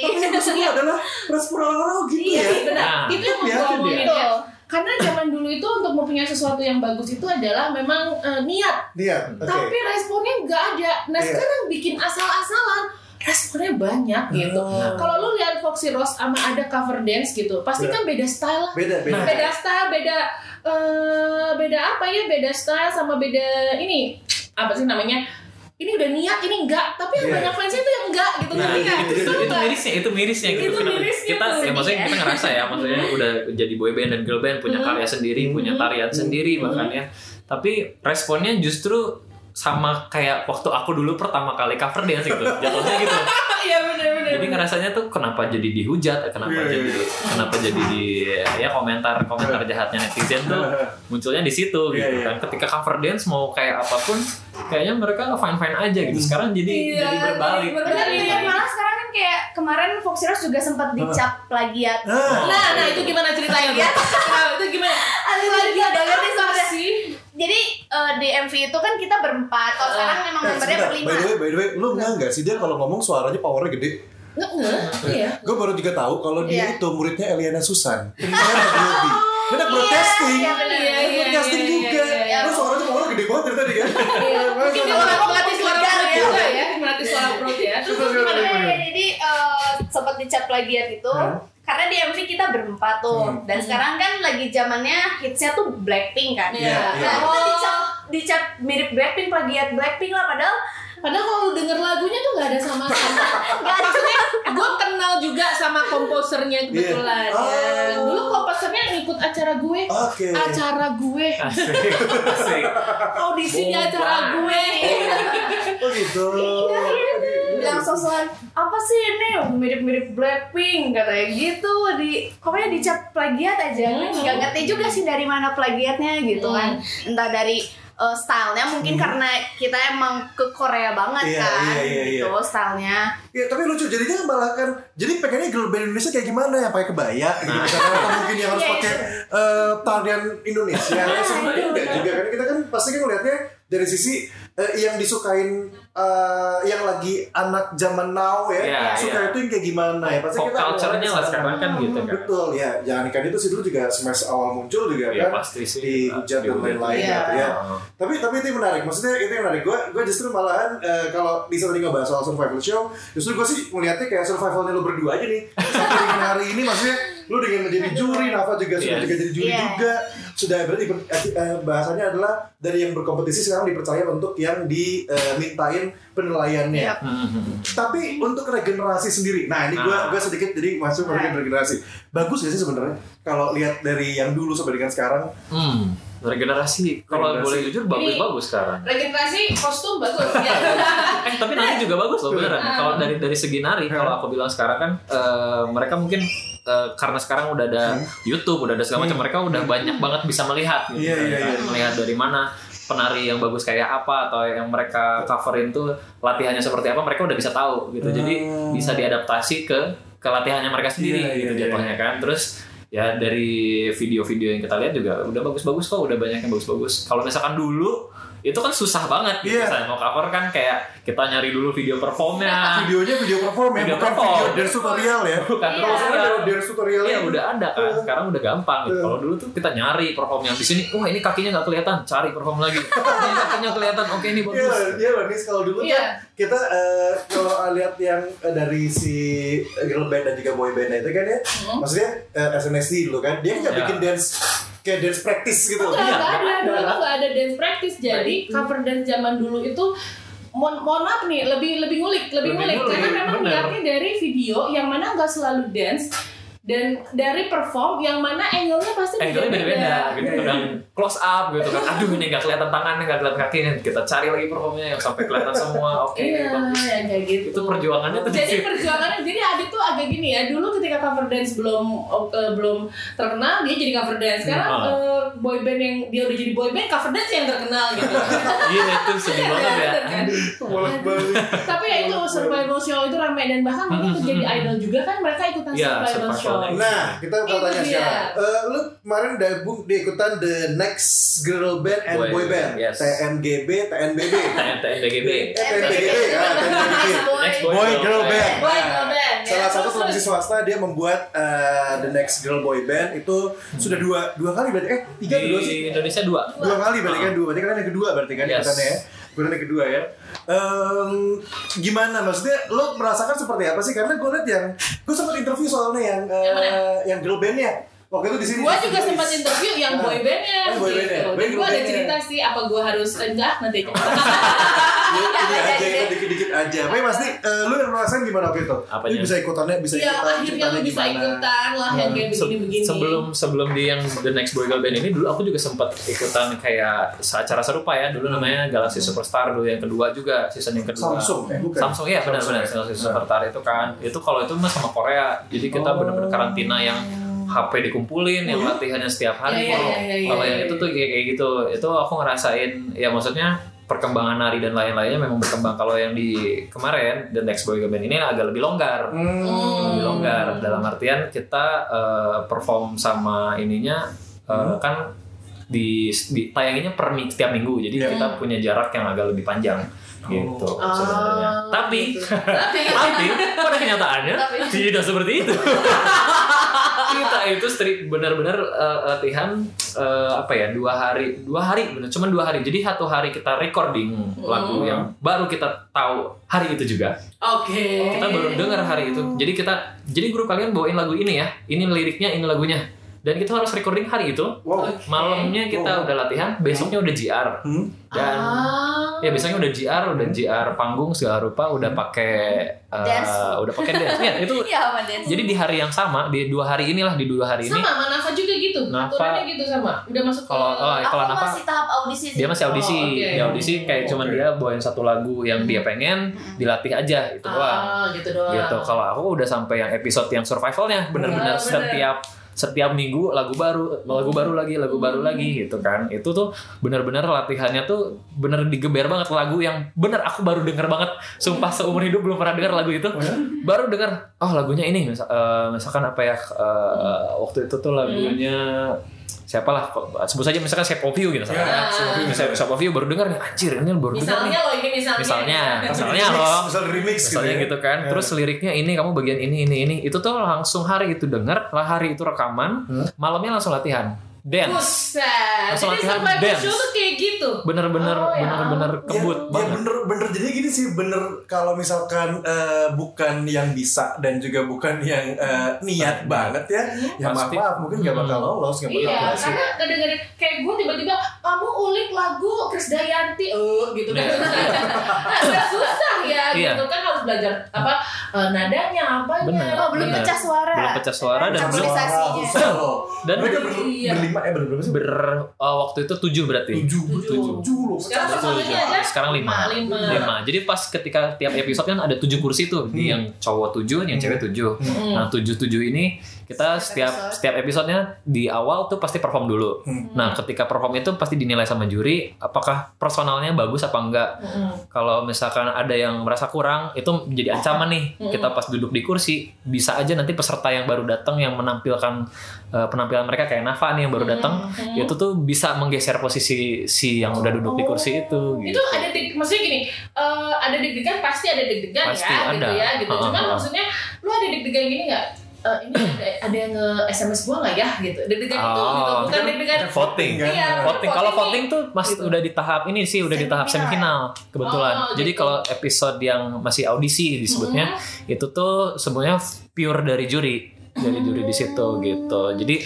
S1: tapi yang adalah respon orang-orang gitu
S2: Iya
S1: ya
S2: benar.
S3: Nah,
S2: itu yang mau
S1: ya,
S2: gue
S1: itu
S2: omongin
S4: dia.
S2: ya. Karena zaman dulu itu untuk mempunyai sesuatu yang bagus itu adalah memang eh, niat.
S1: lihat oke
S2: Tapi responnya nggak ada. Nah
S1: Iya.
S2: sekarang bikin asal-asalan. Responnya banyak gitu.
S1: Hmm.
S2: Kalau lu lihat Foxy Rose sama ada cover dance gitu, pasti
S1: Iya.
S2: kan beda style lah.
S1: beda beda
S2: Beda style, beda eh beda apa ya? Beda style sama beda ini apa sih namanya? Ini udah niat, ini enggak. Tapi yang
S1: Iya.
S2: banyak fansnya itu yang enggak gitu.
S3: Nah,
S2: ngerti nggak?
S3: itu, itu, itu mirisnya, itu mirisnya gitu.
S2: Itu mirisnya
S3: kita,
S2: tuh.
S3: ya maksudnya kita ngerasa ya, maksudnya (laughs) udah jadi boy band dan girl band punya
S2: Hmm.
S3: karya sendiri, punya
S2: Hmm.
S3: tarian sendiri bahkan ya. Tapi responnya justru sama kayak waktu aku dulu pertama kali cover dance gitu, jatuhnya gitu. (laughs)
S2: Iya benar-benar.
S3: Jadi ngerasanya tuh kenapa jadi dihujat, kenapa
S1: Iya,
S3: jadi
S1: iya.
S3: kenapa jadi di ya komentar komentar jahatnya netizen tuh (laughs) munculnya di situ
S1: Iya,
S3: gitu
S1: iya.
S3: kan. Ketika cover dance mau kayak apa pun, kayaknya mereka fine fine aja gitu. Sekarang jadi
S2: Iya,
S3: jadi berbalik.
S2: jadi
S4: Benar
S2: Iya.
S4: dan malah sekarang kan kayak kemarin Foxy Rose juga sempat dicap plagiat.
S1: Nah.
S2: Nah, nah itu gimana ceritanya?
S4: Iya.
S2: Nah, itu gimana?
S4: Ada lagi ada sebenarnya.
S2: sih?
S4: Jadi eh, di MV itu kan kita berempat. Kalau sekarang memang
S1: Eh,
S4: membernya berlima.
S1: by the way, by the way, lu enggak enggak sih dia kalau ngomong suaranya powernya gede?
S2: Nggak. Iya.
S1: Gue baru juga tahu kalau dia
S4: Iya.
S1: itu muridnya Eliana Susan. Adobe. Dia anak broadcasting.
S4: iya, benar.
S2: Iya, iya,
S1: broadcasting
S2: iya,
S1: juga.
S2: iya, iya.
S1: Lu suaranya powernya gede banget dari tadi kan?
S2: Mungkin dia melatih suara perut
S4: ya.
S2: juga ya, melatih suara perut ya. Terus gimana?
S4: Iya, jadi eh, sempat dicap plagiat itu
S1: Hah?
S4: Karena di MV kita berempat tuh
S1: Hmm.
S4: dan sekarang kan lagi zamannya hitsnya tuh Blackpink kan
S2: Iya,
S4: nah
S1: iya.
S4: kita dicap dicap mirip Blackpink plagiat Blackpink lah padahal
S2: Padahal kalau lu denger lagunya tuh gak ada sama-sama. (laughs)
S4: nggak ada
S2: Maksudnya gue kenal juga sama komposernya kebetulan.
S1: Iya.
S2: ya.
S1: Oh.
S2: Dulu komposernya ngikut acara gue.
S1: Oke.
S2: Acara gue.
S3: Asik, asik.
S2: Audisi di acara gue.
S1: Oh gitu.
S4: Bilang sosokan apa sih ini? Mirip-mirip Blackpink katanya. Gitu di pokoknya dicap plagiat aja.
S2: Hmm.
S4: nggak ngerti juga sih dari mana plagiatnya gitu
S2: Hmm.
S4: kan. Entah dari uh, stylenya mungkin karena kita emang ke Korea banget
S1: Iya,
S4: kan
S1: iya, iya,
S4: gitu stylenya.
S1: Ya tapi lucu jadinya malah kan jadi pengennya girl band Indonesia kayak gimana? Ya pakai kebaya gitu.
S3: Nah.
S1: misalkan atau mungkin yang harus (laughs)
S4: Iya,
S1: pakai eh, tarian Indonesia. Ya (laughs) sebenarnya enggak juga kan kita kan pasti kan ngelihatnya dari sisi eh, yang disukain eh, yang lagi anak zaman now ya
S3: Iya,
S1: suka
S3: iya.
S1: itu yang kayak gimana ya pasti
S3: Pop
S1: kita
S3: culture-nya lah sekarang kan gitu kan.
S1: betul ya jangan ikan itu sih dulu juga smash awal muncul juga
S3: Ya
S1: kan
S3: pasti sih.
S1: dihujat dan
S3: Dihujat.
S1: lain-lain
S2: Iya.
S1: gitu ya tapi tapi itu yang menarik maksudnya itu yang menarik gue gue justru malahan eh, kalau di tadi ngebahas soal survival show justru gue sih melihatnya kayak survivalnya lo berdua aja nih sampai hari ini maksudnya lu dengan menjadi juri Nafa juga sudah
S3: Yes.
S1: juga jadi juri
S4: Iya.
S1: juga sudah berarti ber- eh, eh, bahasanya adalah dari yang berkompetisi sekarang dipercaya untuk yang dimintain penilaiannya
S4: Iya.
S3: Hmm.
S1: tapi untuk regenerasi sendiri nah ini gue
S3: Nah.
S1: gue sedikit jadi masuk ke
S4: Right.
S1: regenerasi bagus gak sih sebenarnya kalau lihat dari yang dulu sampai dengan sekarang
S3: Hmm. Regenerasi, kalau
S1: Regenerasi.
S3: boleh jujur bagus-bagus sekarang.
S2: Regenerasi kostum bagus (laughs) ya.
S3: Eh tapi nanti juga bagus loh beneran.
S2: Ah.
S3: Kalau dari dari segi nari, kalau aku bilang sekarang kan eh, mereka mungkin eh, karena sekarang udah ada YouTube, udah ada segala macam,
S1: Hmm.
S3: mereka udah banyak banget bisa melihat gitu.
S1: Iya,
S3: kan.
S1: iya, iya.
S3: Melihat dari mana penari yang bagus kayak apa atau yang mereka coverin tuh latihannya seperti apa, mereka udah bisa tahu gitu. Jadi
S1: Hmm.
S3: bisa diadaptasi ke ke latihannya mereka sendiri
S1: Iya, iya,
S3: gitu
S1: iya.
S3: jatuhnya kan. Terus ya dari video-video yang kita lihat juga udah bagus-bagus kok, udah banyak yang bagus-bagus. Kalau misalkan dulu itu kan susah banget gitu.
S1: Iya.
S3: Misalnya mau cover kan kayak kita nyari dulu video performnya.
S1: videonya video perform ya
S3: Video
S1: bukan
S3: perform.
S1: video dance tutorial ya
S3: Bukan
S4: Iya.
S3: terus
S1: Kalau
S3: ya.
S1: ada dance tutorial
S3: Iya udah ada kan. Sekarang udah gampang gitu.
S1: Iya.
S3: Kalau dulu tuh kita nyari perform yang di sini. Wah ini kakinya nggak kelihatan. Cari perform lagi. (laughs) ini kakinya kelihatan. Oke ini
S1: Iya,
S3: bagus.
S1: iya loh, Nis kalau dulu
S2: Iya.
S1: kan kita eh, kalau lihat yang eh, dari si girl band dan juga boy band itu kan ya,
S2: Hmm.
S1: maksudnya eh, SNSD dulu kan, dia kan nggak
S3: Iya.
S1: bikin dance kayak dance practice gitu
S3: Iya,
S2: enggak ada,
S3: nggak
S2: dulu
S3: ada.
S2: enggak ada dance practice. Jadi cover dance zaman dulu itu mohon, mohon maaf nih lebih lebih ngulik lebih,
S3: Lebih
S2: ngulik
S3: ngulik,
S2: karena memang
S3: bener.
S2: lihatnya dari video yang mana nggak selalu dance dan dari perform yang mana angle-nya pasti
S3: angle beda-beda gitu
S1: Iya, iya.
S3: dan close up gitu kan aduh ini nggak kelihatan tangannya nggak kelihatan kakinya kita cari lagi performnya yang sampai kelihatan semua oke
S2: Iya,
S3: bagus.
S2: yang kayak gitu.
S3: itu perjuangannya tuh di
S2: Jadi perjuangannya, jadi Adit tuh agak gini ya. Dulu ketika cover dance belum eh, belum terkenal, dia jadi cover dance. Sekarang
S3: Hmm.
S2: eh, boy band yang dia udah jadi boy band, cover dance yang terkenal gitu. (laughs)
S3: iya itu sedih banget ya.
S2: Tapi ya itu survival show itu ramai dan bahkan mungkin untuk jadi idol juga kan mereka ikutan
S3: Iya,
S2: survival
S3: survival
S2: show.
S3: Next.
S1: Nah, kita mau
S2: Itu
S1: tanya
S2: dia.
S1: sekarang. Eh, lu kemarin gabung di ikutan The Next Girl Band and
S3: Boy
S1: Boy Band,
S3: yes.
S1: TNGB, TNBB. (laughs)
S3: TNTNBGB
S1: Eh, TNBGB ya, TNBGB.
S3: Next
S1: Boy Girl Band.
S2: Boy
S1: Nah,
S2: girl band. ya.
S1: Salah satu televisi swasta dia membuat eh, The Next Girl Boy Band itu sudah dua dua kali berarti eh tiga dua sih
S3: di Indonesia dua
S1: dua kali berarti kan dua berarti kan yang kedua berarti kan
S3: Yes.
S1: ikutannya ya ikutan yang kedua ya Em, gimana maksudnya lo merasakan seperti apa sih karena gue liat yang gue sempat interview soalnya yang eh,
S2: Yang mana?
S1: yang girl bandnya waktu itu di sini
S2: Gua
S1: di
S2: juga sempat interview yang
S1: Ah.
S2: boy bandnya
S1: Oh, boy bandnya.
S2: gitu. Gua ada cerita sih apa gua harus enggak nanti (laughs)
S1: ini aja dikit-dikit aja tapi pasti eh, lu yang ngerasain gimana waktu itu
S3: Apanya?
S1: Lu bisa ikutannya bisa
S2: Ya
S1: ikutan
S2: akhirnya lu bisa
S1: gimana?
S2: ikutan lah yang kayak
S3: Se-
S2: begini-begini.
S3: sebelum sebelum di yang The Next Boy Girl Band ini dulu aku juga sempat ikutan kayak acara serupa ya dulu namanya Galaxy Superstar dulu yang kedua juga season yang kedua
S1: Samsung eh bukan
S3: Samsung ya benar-benar Galaxy
S1: ya.
S3: Superstar itu kan itu kalau itu mah sama Korea jadi kita
S1: Oh.
S3: benar-benar karantina yang HP dikumpulin, yang latihannya setiap hari.
S2: Iya, iya, iya, iya,
S3: Kalau
S2: iya,
S3: yang
S2: iya.
S3: itu tuh kayak gitu, itu aku ngerasain, ya maksudnya perkembangan nari dan lain-lainnya memang berkembang. Kalau yang di kemarin, The Next Boy Band ini agak lebih longgar.
S1: Hmm.
S3: lebih longgar dalam artian kita eh, perform sama ininya eh,
S1: Hmm.
S3: kan di, di tayanginnya per setiap minggu jadi
S1: Iya.
S3: kita punya jarak yang agak lebih panjang gitu
S1: Oh.
S3: sebenarnya tapi
S2: gitu. tapi (laughs)
S3: tapi pada kenyataannya
S4: Tapi.
S3: tidak seperti itu (laughs) kita itu strict benar-benar eh, latihan eh, apa ya dua hari dua hari benar cuma dua hari. Jadi satu hari kita recording lagu
S2: Hmm.
S3: yang baru kita tahu hari itu juga.
S2: Oke.
S3: kita baru dengar hari itu. Jadi kita jadi grup kalian bawain lagu ini ya. Ini liriknya ini lagunya dan kita harus recording hari itu
S1: wow
S3: malamnya kita
S1: Wow.
S3: udah latihan besoknya udah JR
S1: Hmm.
S3: dan
S2: Ah.
S3: ya besoknya udah JR udah JR panggung segala rupa udah pakai uh,
S4: Dance.
S3: udah pakai dance ya itu (laughs)
S4: Iya sama dance.
S3: jadi di hari yang sama di dua hari inilah di dua hari ini
S2: sama sama Nafa juga gitu.
S3: Nafa-
S2: Aturannya gitu sama. Udah masuk ke
S3: Kalau- oh,
S4: Aku
S3: kalau Nafa
S4: masih tahap audisi sih.
S3: dia masih audisi
S2: Oh, oke.
S3: dia audisi kayak cuman
S1: Oke.
S3: dia bawain satu lagu yang dia pengen dilatih aja itu doang
S2: Ah, gitu doang.
S3: gitu kalau aku udah sampai yang episode yang survivalnya bener-bener
S2: bener.
S3: setiap setiap minggu lagu baru lagu baru lagi lagu baru lagi gitu kan. Itu tuh bener-bener latihannya tuh bener digeber banget lagu yang bener aku baru denger banget. Sumpah seumur hidup belum pernah denger lagu itu. Baru denger oh lagunya ini misal, eh, misalkan apa ya eh, waktu itu tuh lagunya lah kok- sebut saja misalkan Shape of You gitu
S2: Ya, Shape of You.
S3: misalnya Shape of You baru denger nih anjir ini baru
S2: Misalnya
S3: nih
S2: loh ini misalnya.
S3: misalnya misalnya
S1: remix,
S3: loh
S1: misal remix
S3: misalnya
S1: gitu,
S3: gitu
S1: ya.
S3: kan
S1: Ya.
S3: terus liriknya ini kamu bagian ini ini ini itu tuh langsung hari itu denger lah hari itu rekaman
S1: Hmm.
S3: malamnya langsung latihan dance
S2: Buset.
S3: Langsung
S2: Jadi
S3: latihan
S2: survival
S3: dance.
S2: show tuh kayak gitu.
S3: bener-bener
S2: Oh, ya
S3: bener-bener kebut
S1: ya, ya
S3: banget
S1: bener bener jadi gini sih bener kalau misalkan eh, bukan yang bisa dan juga bukan yang eh, niat banget ya ya maaf maaf mungkin gak bakal
S3: Hmm.
S1: lolos gak bakal
S2: Iya, karena kedengerin kayak gue tiba-tiba kamu ulik lagu Krisdayanti, eh gitu kan. (laughs) Agak susah ya,
S3: Iya.
S2: gitu kan harus belajar apa eh, nadanya apanya.
S3: Bener.
S4: Oh, belum
S3: Bener.
S4: pecah suara.
S3: belum pecah suara dan belum. Dan-
S1: mereka ber,
S2: Iya.
S1: berlima eh berberapa sih
S3: ber oh, waktu itu tujuh berarti
S1: tujuh
S2: Tujuh.
S1: tujuh loh
S2: Sekarang
S3: tujuh. sekarang lima.
S2: Lima.
S3: lima jadi pas ketika tiap episode kan ada tujuh kursi tuh di
S1: Hmm.
S3: yang cowok tujuh yang cewek tujuh
S2: Hmm.
S3: nah tujuh tujuh ini kita
S4: Setiap
S3: setiap
S4: episode.
S3: setiap episodenya di awal tuh pasti perform dulu
S1: Hmm.
S3: Nah, ketika perform itu pasti dinilai sama juri apakah personalnya bagus apa enggak.
S2: Mm-mm.
S3: Kalau misalkan ada yang merasa kurang, itu jadi ancaman nih.
S2: Mm-mm.
S3: Kita pas duduk di kursi, bisa aja nanti peserta yang baru datang yang menampilkan eh, penampilan mereka kayak Nafa nih yang baru datang,
S2: Mm-mm.
S3: itu tuh bisa menggeser posisi si yang udah duduk di kursi itu gitu.
S2: Itu ada deg maksudnya gini, eh, ada deg-degan pasti ada deg-degan
S3: Pasti
S2: ya, gitu
S3: ada.
S2: ya, gitu.
S3: Ha,
S2: Cuman maksudnya lu ada deg-degan gini nggak? Eh, ini ada, ada yang nge SMS gua nggak ya gitu. Deg-degan itu
S3: Oh.
S2: gitu, bukan deg-degan
S3: voting
S1: kan?
S2: Iya,
S3: voting kalau
S2: voting
S3: tuh mas
S2: Gitu.
S3: udah di tahap ini sih udah di tahap
S4: Semifinal.
S3: kebetulan
S2: Oh,
S3: jadi
S2: gitu.
S3: kalau episode yang masih audisi disebutnya itu tuh sebenarnya pure dari juri dari juri di situ gitu jadi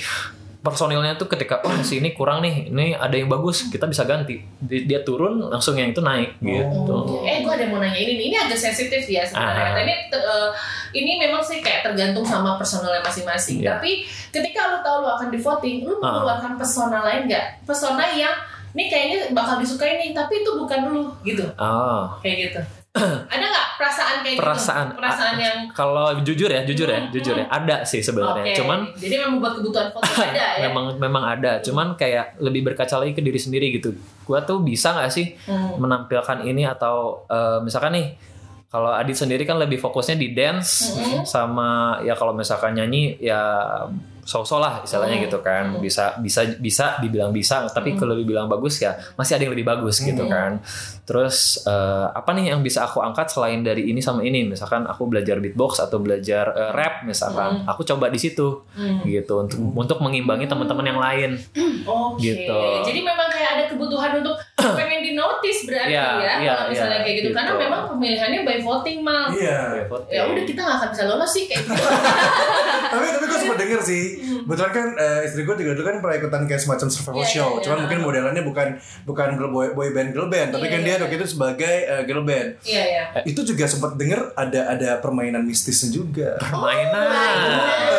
S3: personilnya tuh ketika wah si ini kurang nih, ini ada yang bagus, kita bisa ganti. Di- Dia turun langsung yang itu naik gitu.
S2: Eh, gue ada yang mau nanya ini nih. Ini agak sensitif ya sebenarnya.
S3: Ah.
S2: Tapi te- eh, ini memang sih kayak tergantung sama personalnya masing-masing.
S3: Iya.
S2: Tapi ketika lu tahu lu akan di voting, lu
S3: Ah.
S2: mengeluarkan pesona lain nggak? Pesona yang nih kayaknya bakal disukai nih, tapi itu bukan lu gitu.
S3: Ah,
S2: Kayak gitu. Ada nggak perasaan kayak
S3: perasaan
S2: gitu? Perasaan yang
S3: kalau jujur ya, jujur ya, jujur ya, ada sih sebenarnya.
S2: Oke.
S3: Cuman
S2: jadi memang buat kebutuhan voting (laughs) ada ya.
S3: memang memang ada, cuman kayak lebih berkaca lagi ke diri sendiri gitu. Gua tuh bisa nggak sih
S2: Hmm.
S3: menampilkan ini atau eh, misalkan nih kalau Adit sendiri kan lebih fokusnya di dance
S2: Mhm.
S3: sama ya kalau misalkan nyanyi ya so-so lah istilahnya
S2: Hmm.
S3: gitu kan bisa bisa bisa dibilang bisa tapi kalau dibilang bagus ya masih ada yang lebih bagus gitu
S2: Hmm.
S3: kan terus eh, apa nih yang bisa aku angkat selain dari ini sama ini misalkan aku belajar beatbox atau belajar eh, rap misalkan aku coba di situ
S2: Hmm.
S3: gitu untuk untuk mengimbangi teman-teman yang lain (clears throat)
S2: Oke.
S3: Gitu.
S2: Jadi memang kayak ada kebutuhan untuk (clears throat) pengen di notice berarti
S3: Iya,
S2: ya
S3: iya,
S2: kalau misalnya
S3: iya,
S2: kayak gitu. Karena
S3: gitu.
S2: memang pemilihannya by voting mal.
S1: Iya.
S2: Ya udah kita nggak akan bisa lolos sih kayak (laughs) gitu.
S1: tapi tapi gue sempat denger sih betul kan eh, istri gue juga dulu kan pernah ikutan kayak semacam survival
S2: Iya,
S1: show.
S2: iya, iya.
S1: cuman mungkin modelannya bukan bukan girl boy, boy band girl band. Tapi
S2: Iya,
S1: kan
S2: iya,
S1: dia
S2: iya.
S1: waktu itu sebagai eh, girl band.
S2: Iya ya.
S1: itu juga sempat denger ada ada permainan mistisnya juga.
S3: Permainan.
S2: Boleh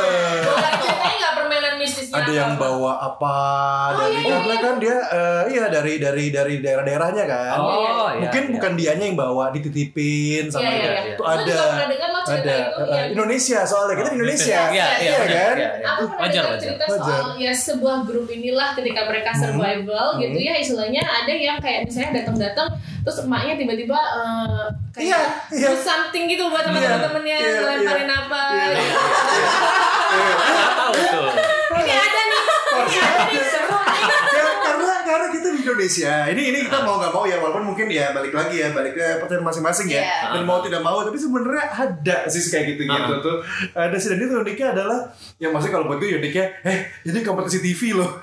S1: ada yang bawa apa
S2: Oh,
S1: dari
S2: iya, iya,
S1: karena kan dia eh, iya dari dari dari daerah-daerahnya kan
S3: oh iya,
S1: mungkin
S3: iya.
S1: bukan dianya yang bawa dititipin sama
S2: Iya iya
S1: dia.
S2: iya.
S1: itu ada ada
S2: itu yang
S1: Indonesia soalnya kita di Indonesia
S3: Iya, iya,
S1: Iya kan
S3: Iya, iya.
S2: Aku pernah
S3: Wajar,
S2: dengar
S3: wajar.
S2: cerita.
S1: Hmm.
S2: soal ya sebuah grup inilah ketika mereka survival gitu ya istilahnya ada yang kayak misalnya datang-datang terus emaknya tiba-tiba eh, kayak
S1: Iya, iya.
S2: do something gitu buat
S1: Iya,
S2: teman-temannya
S1: iya,
S2: ngelemparin
S1: iya.
S2: apa
S1: Iya.
S2: gitu.
S3: Nggak tahu tuh
S2: Ini ada
S1: karena karena kita di Indonesia. Ini ini kita mau nggak mau ya walaupun mungkin ya balik lagi ya balik ke pertanyaan masing-masing ya.
S4: Iya.
S1: dan mau tidak mau tapi sebenarnya ada sih kayak gitu gitu
S3: Ah.
S1: tuh. Ada sih dan itu uniknya adalah yang maksudnya kalau buat gue uniknya eh ini kompetisi TV loh.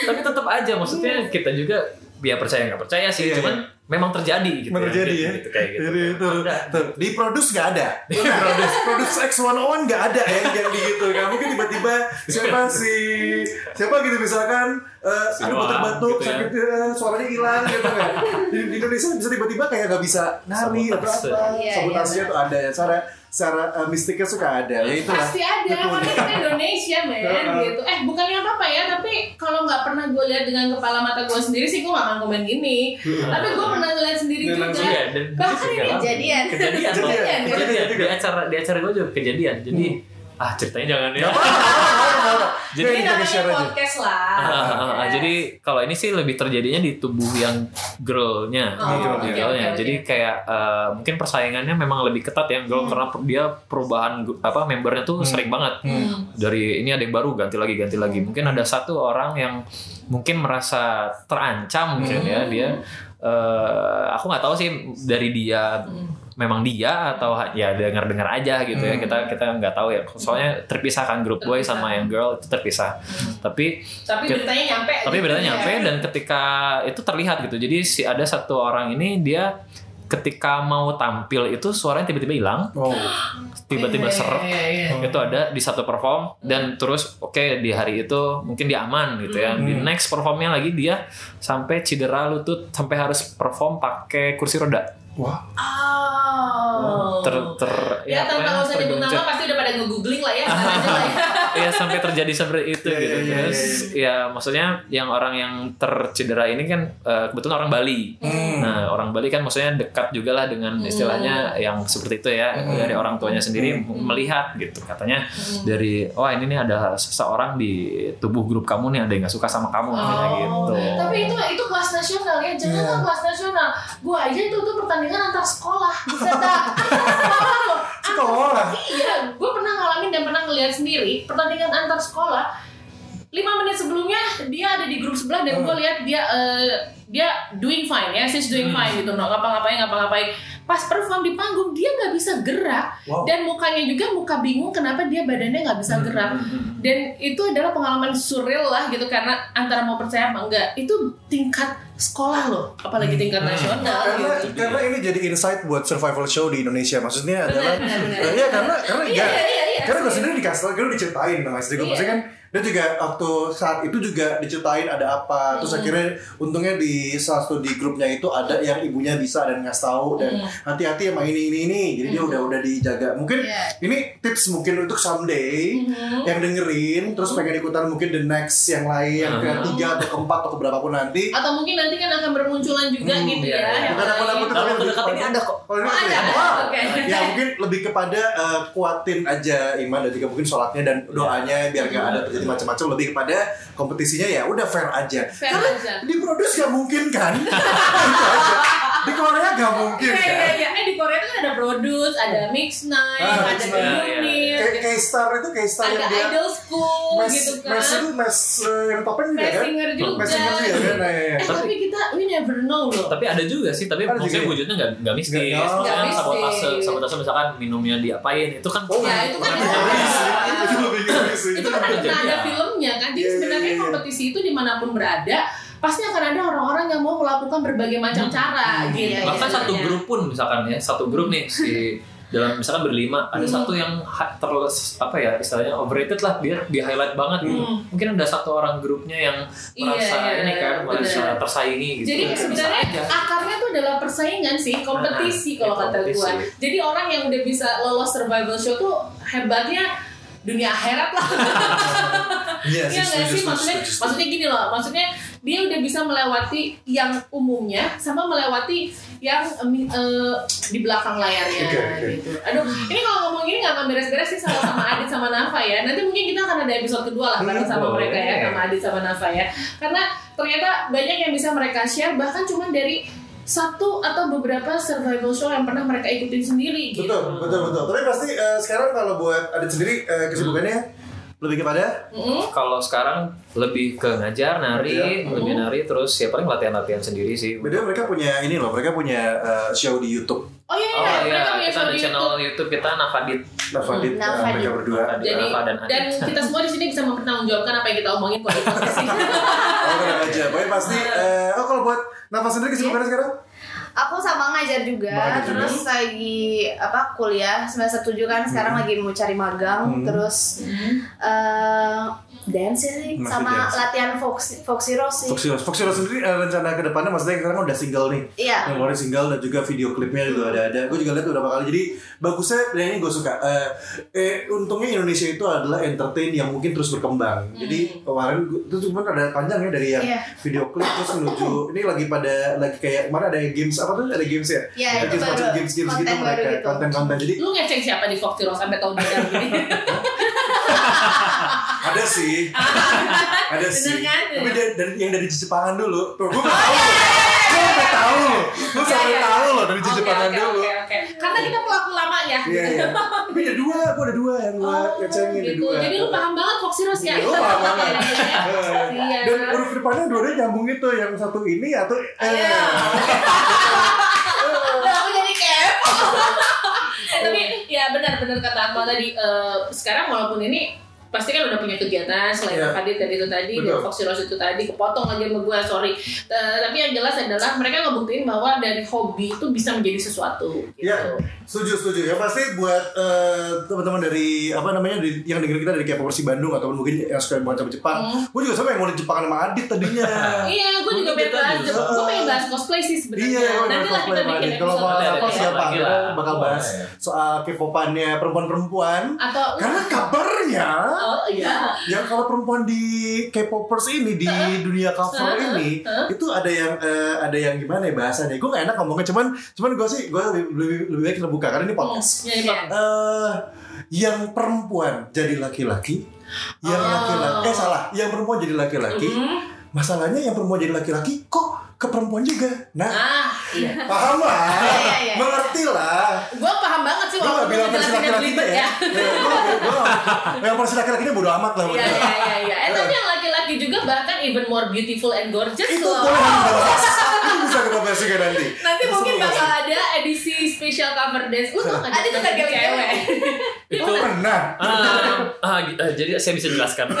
S3: Tapi tetap aja maksudnya kita juga ya percaya nggak percaya sih
S1: Iya,
S3: cuman memang terjadi gitu
S1: Memang terjadi ya.
S3: gitu, kayak gitu
S1: Jadi itu
S3: Ada.
S1: tuh, di produce nggak ada. (laughs) produce produce X101 nggak ada ya yang di gitu. Nggak mungkin tiba-tiba siapa sih siapa gitu misalkan eh
S3: Si
S1: ada
S3: Noah,
S1: batuk-batuk
S3: gitu ya.
S1: sakit eh, suaranya hilang gitu kan. Di, di Indonesia bisa tiba-tiba kayak nggak bisa nari atau
S3: Sabotase.
S1: apa.
S4: Iya,
S1: Sabotasinya tuh ada ya. Secara secara eh, mistiknya suka ada. Ya itulah.
S2: Pasti ada
S1: Betul.
S2: karena kita Indonesia men (laughs) gitu. Eh bukannya apa apa ya tapi kalau nggak pernah gue lihat dengan kepala mata gue sendiri sih gue gak akan komen gini. Tapi gue pernah ngeliat sendiri juga.
S3: Iya, dan
S2: Bahkan ini
S4: kejadian.
S3: kejadian.
S1: Kejadian.
S3: kejadian
S1: Kejadian.
S3: di acara di acara gue juga kejadian jadi ah ceritanya jangan ya (laughs)
S1: Jadi
S2: Ini
S1: kita share aja.
S2: podcast lah.
S3: Ah, ah, ah, jadi kalau ini sih lebih terjadinya di tubuh yang girlnya,
S2: Oh, oke,
S3: di girlnya. Jadi kayak eh, mungkin persaingannya memang lebih ketat ya girl karena per- dia perubahan apa membernya tuh sering banget.
S2: Hmm.
S3: Dari ini ada yang baru ganti lagi ganti lagi. Mungkin ada satu orang yang mungkin merasa terancam mungkin ya dia. eh, aku nggak tahu sih dari dia memang dia atau ya dengar dengar aja gitu ya. Kita kita nggak tahu ya. Soalnya terpisahkan grup boy sama yang girl itu terpisah. Tapi
S2: Tapi
S3: Ke-
S2: beritanya nyampe.
S3: tapi
S2: gitu
S3: beritanya
S2: ya.
S3: nyampe dan ketika itu terlihat gitu. Jadi si ada satu orang ini dia ketika mau tampil itu suaranya tiba-tiba hilang.
S1: Oh. (gasps)
S3: tiba-tiba
S2: Iya,
S3: seret.
S2: iya, iya.
S3: itu ada di satu perform dan terus oke di hari itu mungkin dia aman gitu ya. Di next performnya lagi dia sampai cedera lutut sampai harus perform pakai kursi roda
S1: Wah.
S2: Oh.
S3: ter ter
S2: Ya, tanpa
S3: pokoknya
S2: nggak usah nyebut nama pasti udah pada nge-googling lah ya. (laughs) aja lah ya.
S3: ya sampai terjadi seperti itu
S1: Iya,
S3: gitu
S1: iya, iya,
S3: terus ya maksudnya yang orang yang tercedera ini kan eh, kebetulan orang Bali
S1: Hmm.
S3: nah orang Bali kan maksudnya dekat juga lah dengan istilahnya yang seperti itu ya
S1: Hmm.
S3: dari orang tuanya sendiri melihat gitu katanya dari oh ini nih ada seseorang di tubuh grup kamu nih ada yang nggak suka sama kamu katanya
S2: Oh.
S3: gitu
S2: Tapi itu itu kelas nasional ya, jangan
S1: Iya.
S2: kan kelas nasional. Gua aja itu tuh pertandingan antar sekolah, bisa dah. (laughs) sekolah. Iya, gue pernah ngalamin dan pernah ngeliat sendiri pertandingan antar sekolah. Lima menit sebelumnya dia ada di grup sebelah dan gue lihat dia eh, dia doing fine ya, she's doing fine gitu, nggak ngapa-ngapain ngapa-ngapain. Pas perform di panggung dia nggak bisa gerak
S1: Wow.
S2: dan mukanya juga muka bingung kenapa dia badannya nggak bisa gerak dan itu adalah pengalaman surreal lah gitu karena antara mau percaya apa enggak itu tingkat sekolah loh apalagi tingkat nasional
S1: karena
S2: gitu.
S1: karena ini jadi insight buat survival show di Indonesia maksudnya adalah
S2: benar, benar.
S1: Eh, iya karena karena
S2: Iya,
S1: ya,
S2: iya, iya, iya,
S1: karena gue sendiri dikasih tau gue diceritain sama istri gue
S2: Iya.
S1: maksudnya kan dia juga waktu saat itu juga diceritain ada apa terus
S2: Hmm.
S1: akhirnya untungnya di salah satu di grupnya itu ada yang ibunya bisa dan ngasih tahu dan
S2: Hmm.
S1: Hati-hati sama ini ini ini jadi dia udah udah dijaga mungkin
S4: Iya.
S1: ini tips mungkin untuk someday
S2: Mhm.
S1: yang dengerin terus pengen ikutan mungkin the next yang lain yang
S3: Hmm.
S1: ketiga atau keempat atau keberapa pun nanti
S2: atau mungkin nanti kan akan bermunculan juga
S1: Hmm,
S2: gitu
S3: iya,
S2: ya
S3: iya.
S2: yang
S1: Bukan aku
S2: lain.
S1: nakut
S3: Kalau terdekat ini ada kok.
S1: Oh, ini
S2: Oh,
S1: ada
S2: ada,
S1: ya? Wow.
S2: Oke.
S1: Ya mungkin lebih kepada eh, kuatin aja iman dan juga mungkin sholatnya dan doanya biar nggak ada terjadi macam-macam lebih kepada kompetisinya ya udah fair aja.
S2: Fair
S1: Karena
S2: aja.
S1: di produce gak mungkin kan? (laughs) Di Korea gak mungkin
S2: Iya, iya,
S1: kan?
S2: iya. Eh di Korea itu kan ada produce, ada mix night,
S1: Ah,
S2: ada unit,
S3: iya,
S1: Kayak
S2: gitu.
S1: kayak star itu kayak star
S2: ada
S1: yang dia
S2: idol school
S1: mes
S2: gitu kan.
S1: mes itu mes yang topeng juga kan?
S2: singer juga.
S1: Mes singer juga kan? Nah, iya, iya.
S2: Eh tapi kita we never know loh.
S3: Tapi ada juga sih, tapi
S1: Ada
S3: maksudnya
S1: juga ya?
S3: wujudnya nggak nggak mistis.
S1: Nggak- oh.
S3: Misalkan
S2: Nggak
S3: sabotase, sabotase misalkan minumnya diapain, itu kan
S1: Oh,
S2: Ya, itu kan.
S1: Itu
S2: kan
S3: kan
S2: ada
S3: ya.
S2: filmnya kan. Jadi
S1: Iya, iya,
S2: sebenarnya
S1: iya, iya.
S2: kompetisi itu di mana pun berada pasti akan ada orang-orang yang mau melakukan berbagai macam
S3: Hmm.
S2: cara
S1: Hmm.
S2: gitu.
S4: Iya,
S3: Bahkan
S4: iya,
S3: satu
S2: sebenarnya.
S3: grup pun misalkan ya, satu grup nih si dalam misalkan berlima ada
S2: Hmm.
S3: satu yang terlalu apa ya istilahnya overrated lah dia di highlight banget gitu.
S2: Hmm.
S3: Mungkin ada satu orang grupnya yang
S2: Iya,
S3: merasa
S2: iya,
S3: ini kan merasa
S2: bener.
S3: tersaingi gitu.
S2: Jadi sebenarnya
S3: aja.
S2: akarnya tuh adalah persaingan sih, kompetisi
S3: Ah,
S2: kalau
S3: iya,
S2: kata gua. Jadi orang yang udah bisa lolos survival show tuh hebatnya dunia akhirat lah. (laughs)
S1: Iya
S2: Iya
S1: setuju,
S2: sih maksudnya maksudnya gini loh maksudnya dia udah bisa melewati yang umumnya sama melewati yang eh, di belakang layarnya
S1: Oke, oke.
S2: gitu. Aduh ini kalau ngomong gini nggak akan beres-beres sih sama sama Adit sama Nafa ya. Nanti mungkin kita akan ada episode kedua lah bareng sama mereka ya sama Adit sama Nafa ya. Karena ternyata banyak yang bisa mereka share bahkan cuma dari satu atau beberapa survival show yang pernah mereka ikutin sendiri gitu.
S1: Betul, betul, betul. Tapi pasti eh, sekarang kalau buat Adit sendiri eh, kesibukannya lebih kepada
S2: Mm-mm.
S3: Kalau sekarang lebih ke ngajar, nari,
S1: Iya.
S3: lebih nari terus ya paling latihan-latihan sendiri sih.
S1: Beda mereka punya ini loh, mereka punya eh, show di YouTube.
S2: Oh iya,
S3: Oh
S2: iya,
S3: iya,
S2: mereka punya
S3: kita
S2: show di
S3: channel
S2: YouTube.
S3: YouTube kita Nafadit.
S1: Nafadit, eh,
S4: Nafadit.
S1: mereka berdua.
S3: Nafadit,
S2: Jadi
S3: Nafa dan Adit.
S2: dan kita semua di sini bisa mempertanggungjawabkan apa yang kita omongin kalau (laughs) di podcast ini.
S1: Oh, tenang aja. Pokoknya pasti. (laughs) eh, oh, kalau buat Nafa sendiri kesibukannya sekarang?
S4: Aku sama ngajar juga,
S1: juga.
S4: terus lagi apa kuliah semester 7 kan sekarang lagi mau cari magang,
S1: Hmm.
S4: terus eh dance sih
S1: Masih
S4: sama
S1: dance.
S4: latihan Fox Foxy Rose sih.
S1: Foxy Rose. Foxy Rose sendiri eh, rencana ke depannya maksudnya sekarang udah single nih.
S4: Iya.
S1: Yang keluarin single dan juga video klipnya juga ada ada. Gue juga lihat beberapa kali. Jadi bagusnya dan ini gue suka. Eh, eh, untungnya Indonesia itu adalah entertain yang mungkin terus berkembang. Jadi kemarin itu cuma ada panjang ya dari yang
S4: Iya.
S1: video klip terus menuju ini lagi pada lagi kayak kemarin ada games apa tuh ada games ya?
S4: Iya, itu
S1: games
S4: baru.
S1: games games gitu mereka
S4: gitu.
S1: konten-konten. Jadi
S2: Lu ngecek siapa di Foxy Rose sampai tahu dia dari gini? (laughs)
S1: ada sih. ada sih.
S2: Kan?
S1: Tapi dari, dari yang dari Jepangan dulu. Tuh gue nggak tahu. Gue nggak tahu loh. Gue sampai
S2: Iya, iya,
S1: tahu
S2: iya.
S1: loh dari
S2: Oke,
S1: Jepangan
S2: oke,
S1: dulu.
S2: Oke, oke. Karena kita pelaku lama ya.
S1: Iya iya. Tapi ada dua, gue ada dua yang gue
S2: Oh,
S1: ngecengin ada
S2: gitu.
S1: dua.
S2: Jadi lu paham banget Foxy Rose ya?
S1: Iya, lu paham (laughs) banget.
S2: Iya.
S1: Dan huruf depannya dua-duanya nyambung itu yang satu ini atau eh.
S2: Iya. Udah (laughs) aku jadi kepo. (laughs) tapi ya benar-benar kata Akmal tadi eh, sekarang walaupun ini pasti kan udah punya kegiatan selain
S1: Iya.
S2: Fadit tadi itu tadi
S1: Betul.
S2: dan Foxy Rose itu tadi kepotong lagi sama gue sorry Eh, tapi yang jelas adalah mereka ngebuktiin bahwa dari hobi itu bisa menjadi sesuatu gitu.
S1: Iya, setuju setuju. Ya pasti buat eh, teman-teman dari apa namanya di- yang dengerin kita dari kayak Popers Bandung ataupun mungkin yang suka banget sama Jepang.
S2: Hmm.
S1: Gue juga sama yang mau di Jepangan sama Adit tadinya. (laughs)
S2: Iya, gue juga pengen bahas, gue pengen bahas cosplay sih sebenarnya.
S1: Iya,
S2: Nanti lah kita bikin
S1: Kalau mau apa siapa bakal bahas soal K-popannya perempuan-perempuan.
S2: atau
S1: Karena kabarnya
S2: oh iya,
S1: yang kalau perempuan di K-popers ini di dunia cover
S2: Heeh,
S1: ini
S2: heeh.
S1: itu ada yang eh, ada yang gimana ya bahasanya? Gue gak enak ngomongnya cuman cuman gue sih gue lebih, lebih, lebih baik terbuka karena ini podcast.
S2: ya, Bang.
S1: eh yang perempuan jadi laki-laki, yang
S2: Oh.
S1: laki-laki eh salah, yang perempuan jadi laki-laki.
S2: Mhm.
S1: Masalahnya yang perempuan jadi laki-laki kok ke perempuan juga. Nah,
S2: Ah, iya.
S1: paham lah, (laughs)
S4: Iya, iya.
S1: mengerti lah.
S2: Gue paham banget sih
S1: Gue gak
S2: walaupun
S1: bilang
S2: lu
S1: versi
S2: jelasinnya
S1: laki-lakinya
S2: belibet
S1: ya. Gue yang versi laki-lakinya bodo amat lah.
S2: Iya, iya, iya, iya. Eh, tapi yang laki-laki juga bahkan even more beautiful and gorgeous
S1: Itu
S2: loh.
S1: boleh (laughs) dibahas. bisa kita bahas juga nanti.
S2: Nanti mungkin bakal ada edisi special cover dance. Lu tau gak
S4: Ada juga
S2: cewek?
S4: cewek.
S3: itu
S1: pernah.
S3: ah, ah, ah, jadi saya bisa jelaskan (laughs)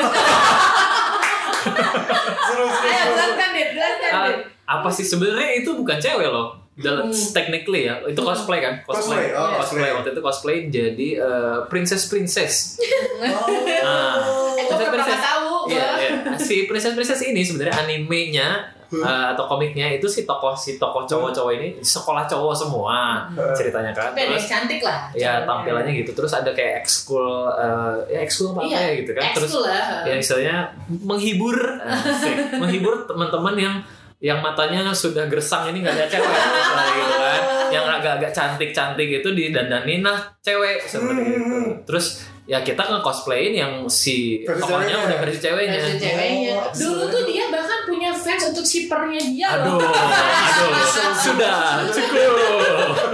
S1: Seru, seru,
S2: Ayo jelaskan deh, jelaskan
S3: Ah,
S2: deh.
S3: apa sih sebenarnya itu bukan cewek loh dalam technically ya itu cosplay kan
S1: Cosplay, oh, cosplay.
S3: waktu itu cosplay jadi eh, princess princess
S1: Oh.
S3: Ah.
S2: Eh,
S3: Princess
S2: pernah
S3: princess
S2: tahu. Gua.
S3: iya. si princess princess ini sebenarnya animenya eh, atau komiknya itu si tokoh si tokoh cowok-cowok ini sekolah cowok semua ceritanya kan.
S2: Tapi
S3: terus
S2: cantik lah.
S3: ya tampilannya gitu. Terus ada kayak ekskul eh, ya ekskul apa
S2: Iya,
S3: ya gitu kan. Terus
S2: lah.
S3: ya istilahnya menghibur asik. (laughs) menghibur teman-teman yang yang matanya sudah gersang ini nggak ada cewek misalnya gitu kan. Yang agak-agak cantik-cantik itu didandanin nah cewek seperti itu. Terus ya kita nge cosplayin yang si tokohnya udah versi ceweknya
S2: Versi ceweknya.
S1: Oh,
S2: Dulu tuh dia bahkan punya fans untuk shippernya dia
S3: aduh
S2: loh.
S3: aduh sudah cukup (laughs)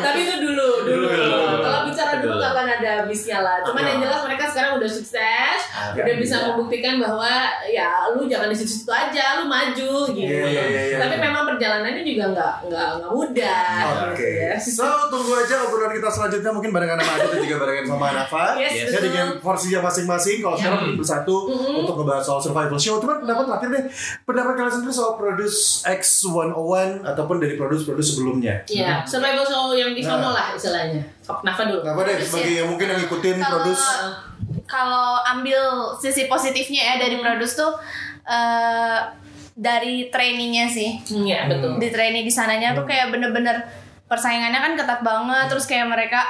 S2: Tapi itu dulu, dulu.
S3: Dulu.
S2: Kalau bicara dulu akan ada habisnya lah. Cuman yang jelas mereka sekarang udah sukses,
S3: Agak
S2: udah bisa membuktikan bahwa ya lu jangan di situ-situ aja, lu maju gitu.
S1: Iya, iya, iya, iya.
S2: Tapi memang perjalanannya juga nggak nggak nggak mudah.
S1: Oke.
S2: Yes.
S1: So, tunggu aja obrolan kita selanjutnya mungkin barengan sama Adit dan juga barengan sama Nafa.
S2: Yes,
S3: Yes.
S1: Ya dengan porsinya masing-masing. Kalau sekarang
S2: Ya.
S1: bersatu
S2: Mhm.
S1: untuk ngebahas soal survival show. Cuman pendapat terakhir deh, pendapat kalian sendiri soal Produce X101 ataupun dari produce-produce sebelumnya.
S2: Iya, survival show yang di sono
S1: Nah.
S2: lah istilahnya. Nafa dulu.
S1: Kenapa deh sebagai yang mungkin yang ngikutin Produce?
S4: Kalau ambil sisi positifnya ya dari produce tuh eh, dari trainingnya sih.
S2: Hmm, Iya, betul.
S4: di training di sananya tuh kayak bener-bener persaingannya kan ketat banget terus kayak mereka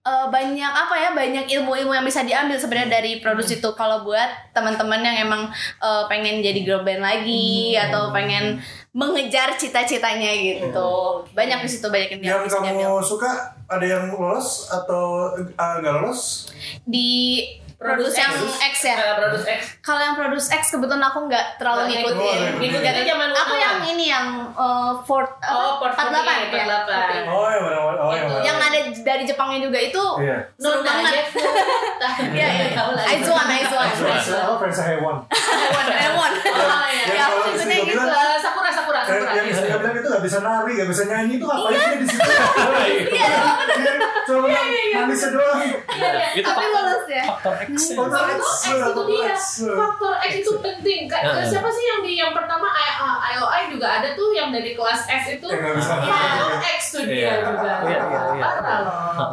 S4: eh, banyak apa ya banyak ilmu-ilmu yang bisa diambil sebenarnya dari produce itu. Kalau buat teman-teman yang emang eh, pengen jadi girl band lagi atau pengen mengejar cita-citanya gitu. Banyak di situ banyak yang
S1: Yang
S4: bisa diambil.
S1: kamu suka ada yang lolos atau uh, nggak lolos?
S4: di produce yang X ya
S2: Eh, Produce X.
S4: Kalau yang Produce X kebetulan aku nggak terlalu ngikutin.
S1: ngikutin.
S2: Ngikutinnya zaman
S4: Aku yang ini yang uh, Fort
S2: Oh, Port
S4: 48 ya.
S2: 48.
S1: Oh ya benar. Oh ya benar.
S4: Yang ada dari Jepangnya juga itu
S1: Iya.
S4: seru banget. (laughs) Iya, iya.
S2: Tahu lah.
S4: Aizuan, Aizuan.
S1: Fans oh fans hewan.
S4: Lemon.
S2: Oh, iya.
S1: Yang
S4: Ya, aku ngikutin gitu.
S1: bilang,
S2: Eh, Sakura, Sakura,
S1: Kayak
S2: Sakura.
S1: yang saya bilang itu gak bisa nari, gak bisa nyanyi itu ngapain
S4: Iya.
S1: sih di situ?
S4: Iya,
S1: Cuma manisnya doang.
S2: Iya, iya.
S3: itu
S4: tapi lulus ya.
S3: faktor X ya.
S1: Faktor
S2: X itu dia. Faktor X itu penting. Kayak
S3: Nah.
S2: siapa sih yang di yang pertama I- I- IOI juga ada tuh yang dari kelas F itu.
S1: Yang
S2: Iya,
S1: nari.
S2: X tuh dia
S3: Iya.
S2: juga.
S3: Iya, iya, iya.
S2: Parah loh.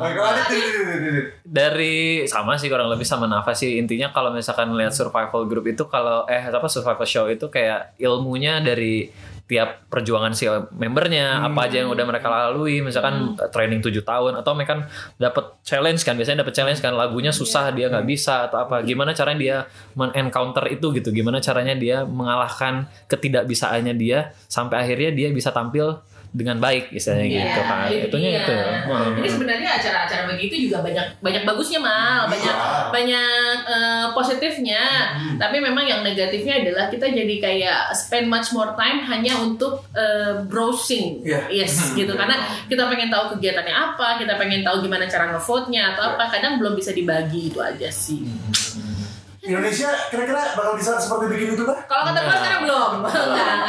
S3: Dari sama sih kurang lebih sama Nafa sih intinya kalau misalkan lihat survival group itu kalau eh apa survival show itu kayak ilmunya dari tiap perjuangan si membernya apa aja yang udah mereka lalui. Misalkan eh, training 7 tahun atau mereka kan dapat challenge kan biasanya dapat challenge kan lagunya susah dia nggak bisa atau apa. Gimana caranya dia men-encounter itu gitu? Gimana caranya dia mengalahkan ketidakbisaannya dia sampai akhirnya dia bisa tampil dengan baik istilahnya
S2: Iya,
S3: gitu kan
S2: itu
S3: itunya
S2: dia.
S3: itu Hmm.
S2: Jadi sebenarnya acara-acara begitu juga banyak banyak bagusnya mal, banyak
S1: Iya.
S2: banyak eh, positifnya.
S1: Hmm.
S2: Tapi memang yang negatifnya adalah kita jadi kayak spend much more time hanya untuk eh, browsing,
S1: Iya.
S2: yes gitu. Karena kita pengen tahu kegiatannya apa, kita pengen tagu gimana cara ngevote-nya atau apa. Kadang belum bisa dibagi itu aja sih.
S1: Indonesia kira-kira bakal bisa seperti bikin itu kah?
S2: Kalau kata gue sekarang belum.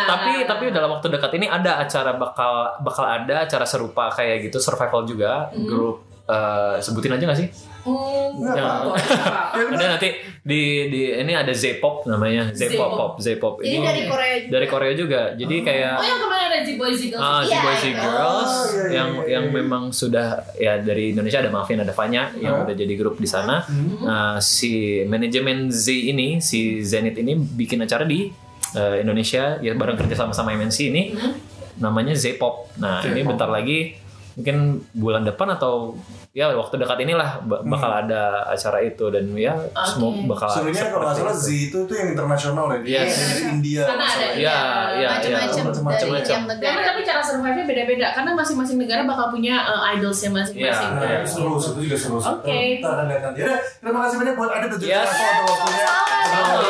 S3: Tapi tapi dalam waktu dekat ini ada acara bakal bakal ada acara serupa kayak gitu survival juga grup eh, sebutin aja gak sih
S2: Hmm,
S1: Nggak
S3: Jangan.
S2: apa-apa.
S3: ada nanti di di ini ada Z-pop namanya Z-pop pop Z-pop
S4: Ini dari Korea juga.
S3: dari Korea juga jadi kayak
S2: Oh yang kemarin Boys Z Girls.
S3: Ah,
S4: Iya,
S3: Boys Z
S4: itu.
S3: Girls
S1: Oh, iya, iya,
S3: yang
S1: iya,
S3: yang
S1: iya.
S3: memang sudah ya dari Indonesia ada Mafin ada Fanya yang
S1: Huh?
S3: udah jadi grup di sana.
S1: Hmm.
S3: Nah, si manajemen Z ini si Zenith ini bikin acara di eh, Indonesia ya bareng kerja sama sama MNC ini
S2: Hmm.
S3: namanya Z-pop. Nah, ini bentar lagi mungkin bulan depan atau ya waktu dekat inilah
S1: Hmm.
S3: bakal ada acara itu dan ya semoga bakal
S1: Sebenarnya kalau nggak salah Z itu tuh yang internasional ya, dia
S3: Yes.
S1: dari India.
S2: Karena ada.
S3: Iya, iya,
S4: Macam-macam dari
S2: Karena
S4: negara.
S2: tapi cara survive-nya beda-beda karena masing-masing negara bakal punya uh, idolsnya masing-masing.
S3: Iya,
S1: Nah,
S3: iya.
S1: seru, itu juga seru.
S2: Oke.
S1: Nanti. Yaudah, terima kasih banyak buat Adit dan juga
S3: Yes.
S1: Atas waktunya.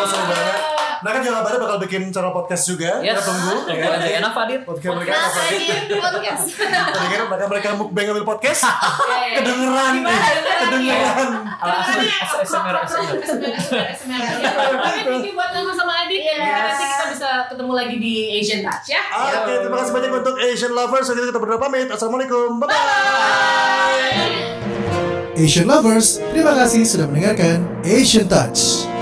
S1: Seru banget.
S2: Iya.
S1: Nah kan juga kabarnya bakal bikin channel podcast juga.
S3: Yes.
S1: Kita tunggu.
S3: Oke, nanti enak Fadit.
S1: Podcast mereka
S4: Nah, podcast.
S1: Tadi kan mereka mereka mukbang ngambil podcast.
S2: Iya, iya.
S1: Kedengeran nih.
S2: Kedengeran
S1: Kedengeran.
S3: ASMR, ASMR.
S2: SMR, SMR, SMR. Ya, Tapi thank you buat Nana sama Adit.
S4: Yes.
S2: Ya, Nanti kita bisa ketemu lagi di Asian Touch ya.
S1: Oke, terima kasih banyak untuk Asian Lovers. Kita pamit. Assalamualaikum. Bye-bye.
S5: Asian Lovers, terima kasih sudah mendengarkan Asian Touch.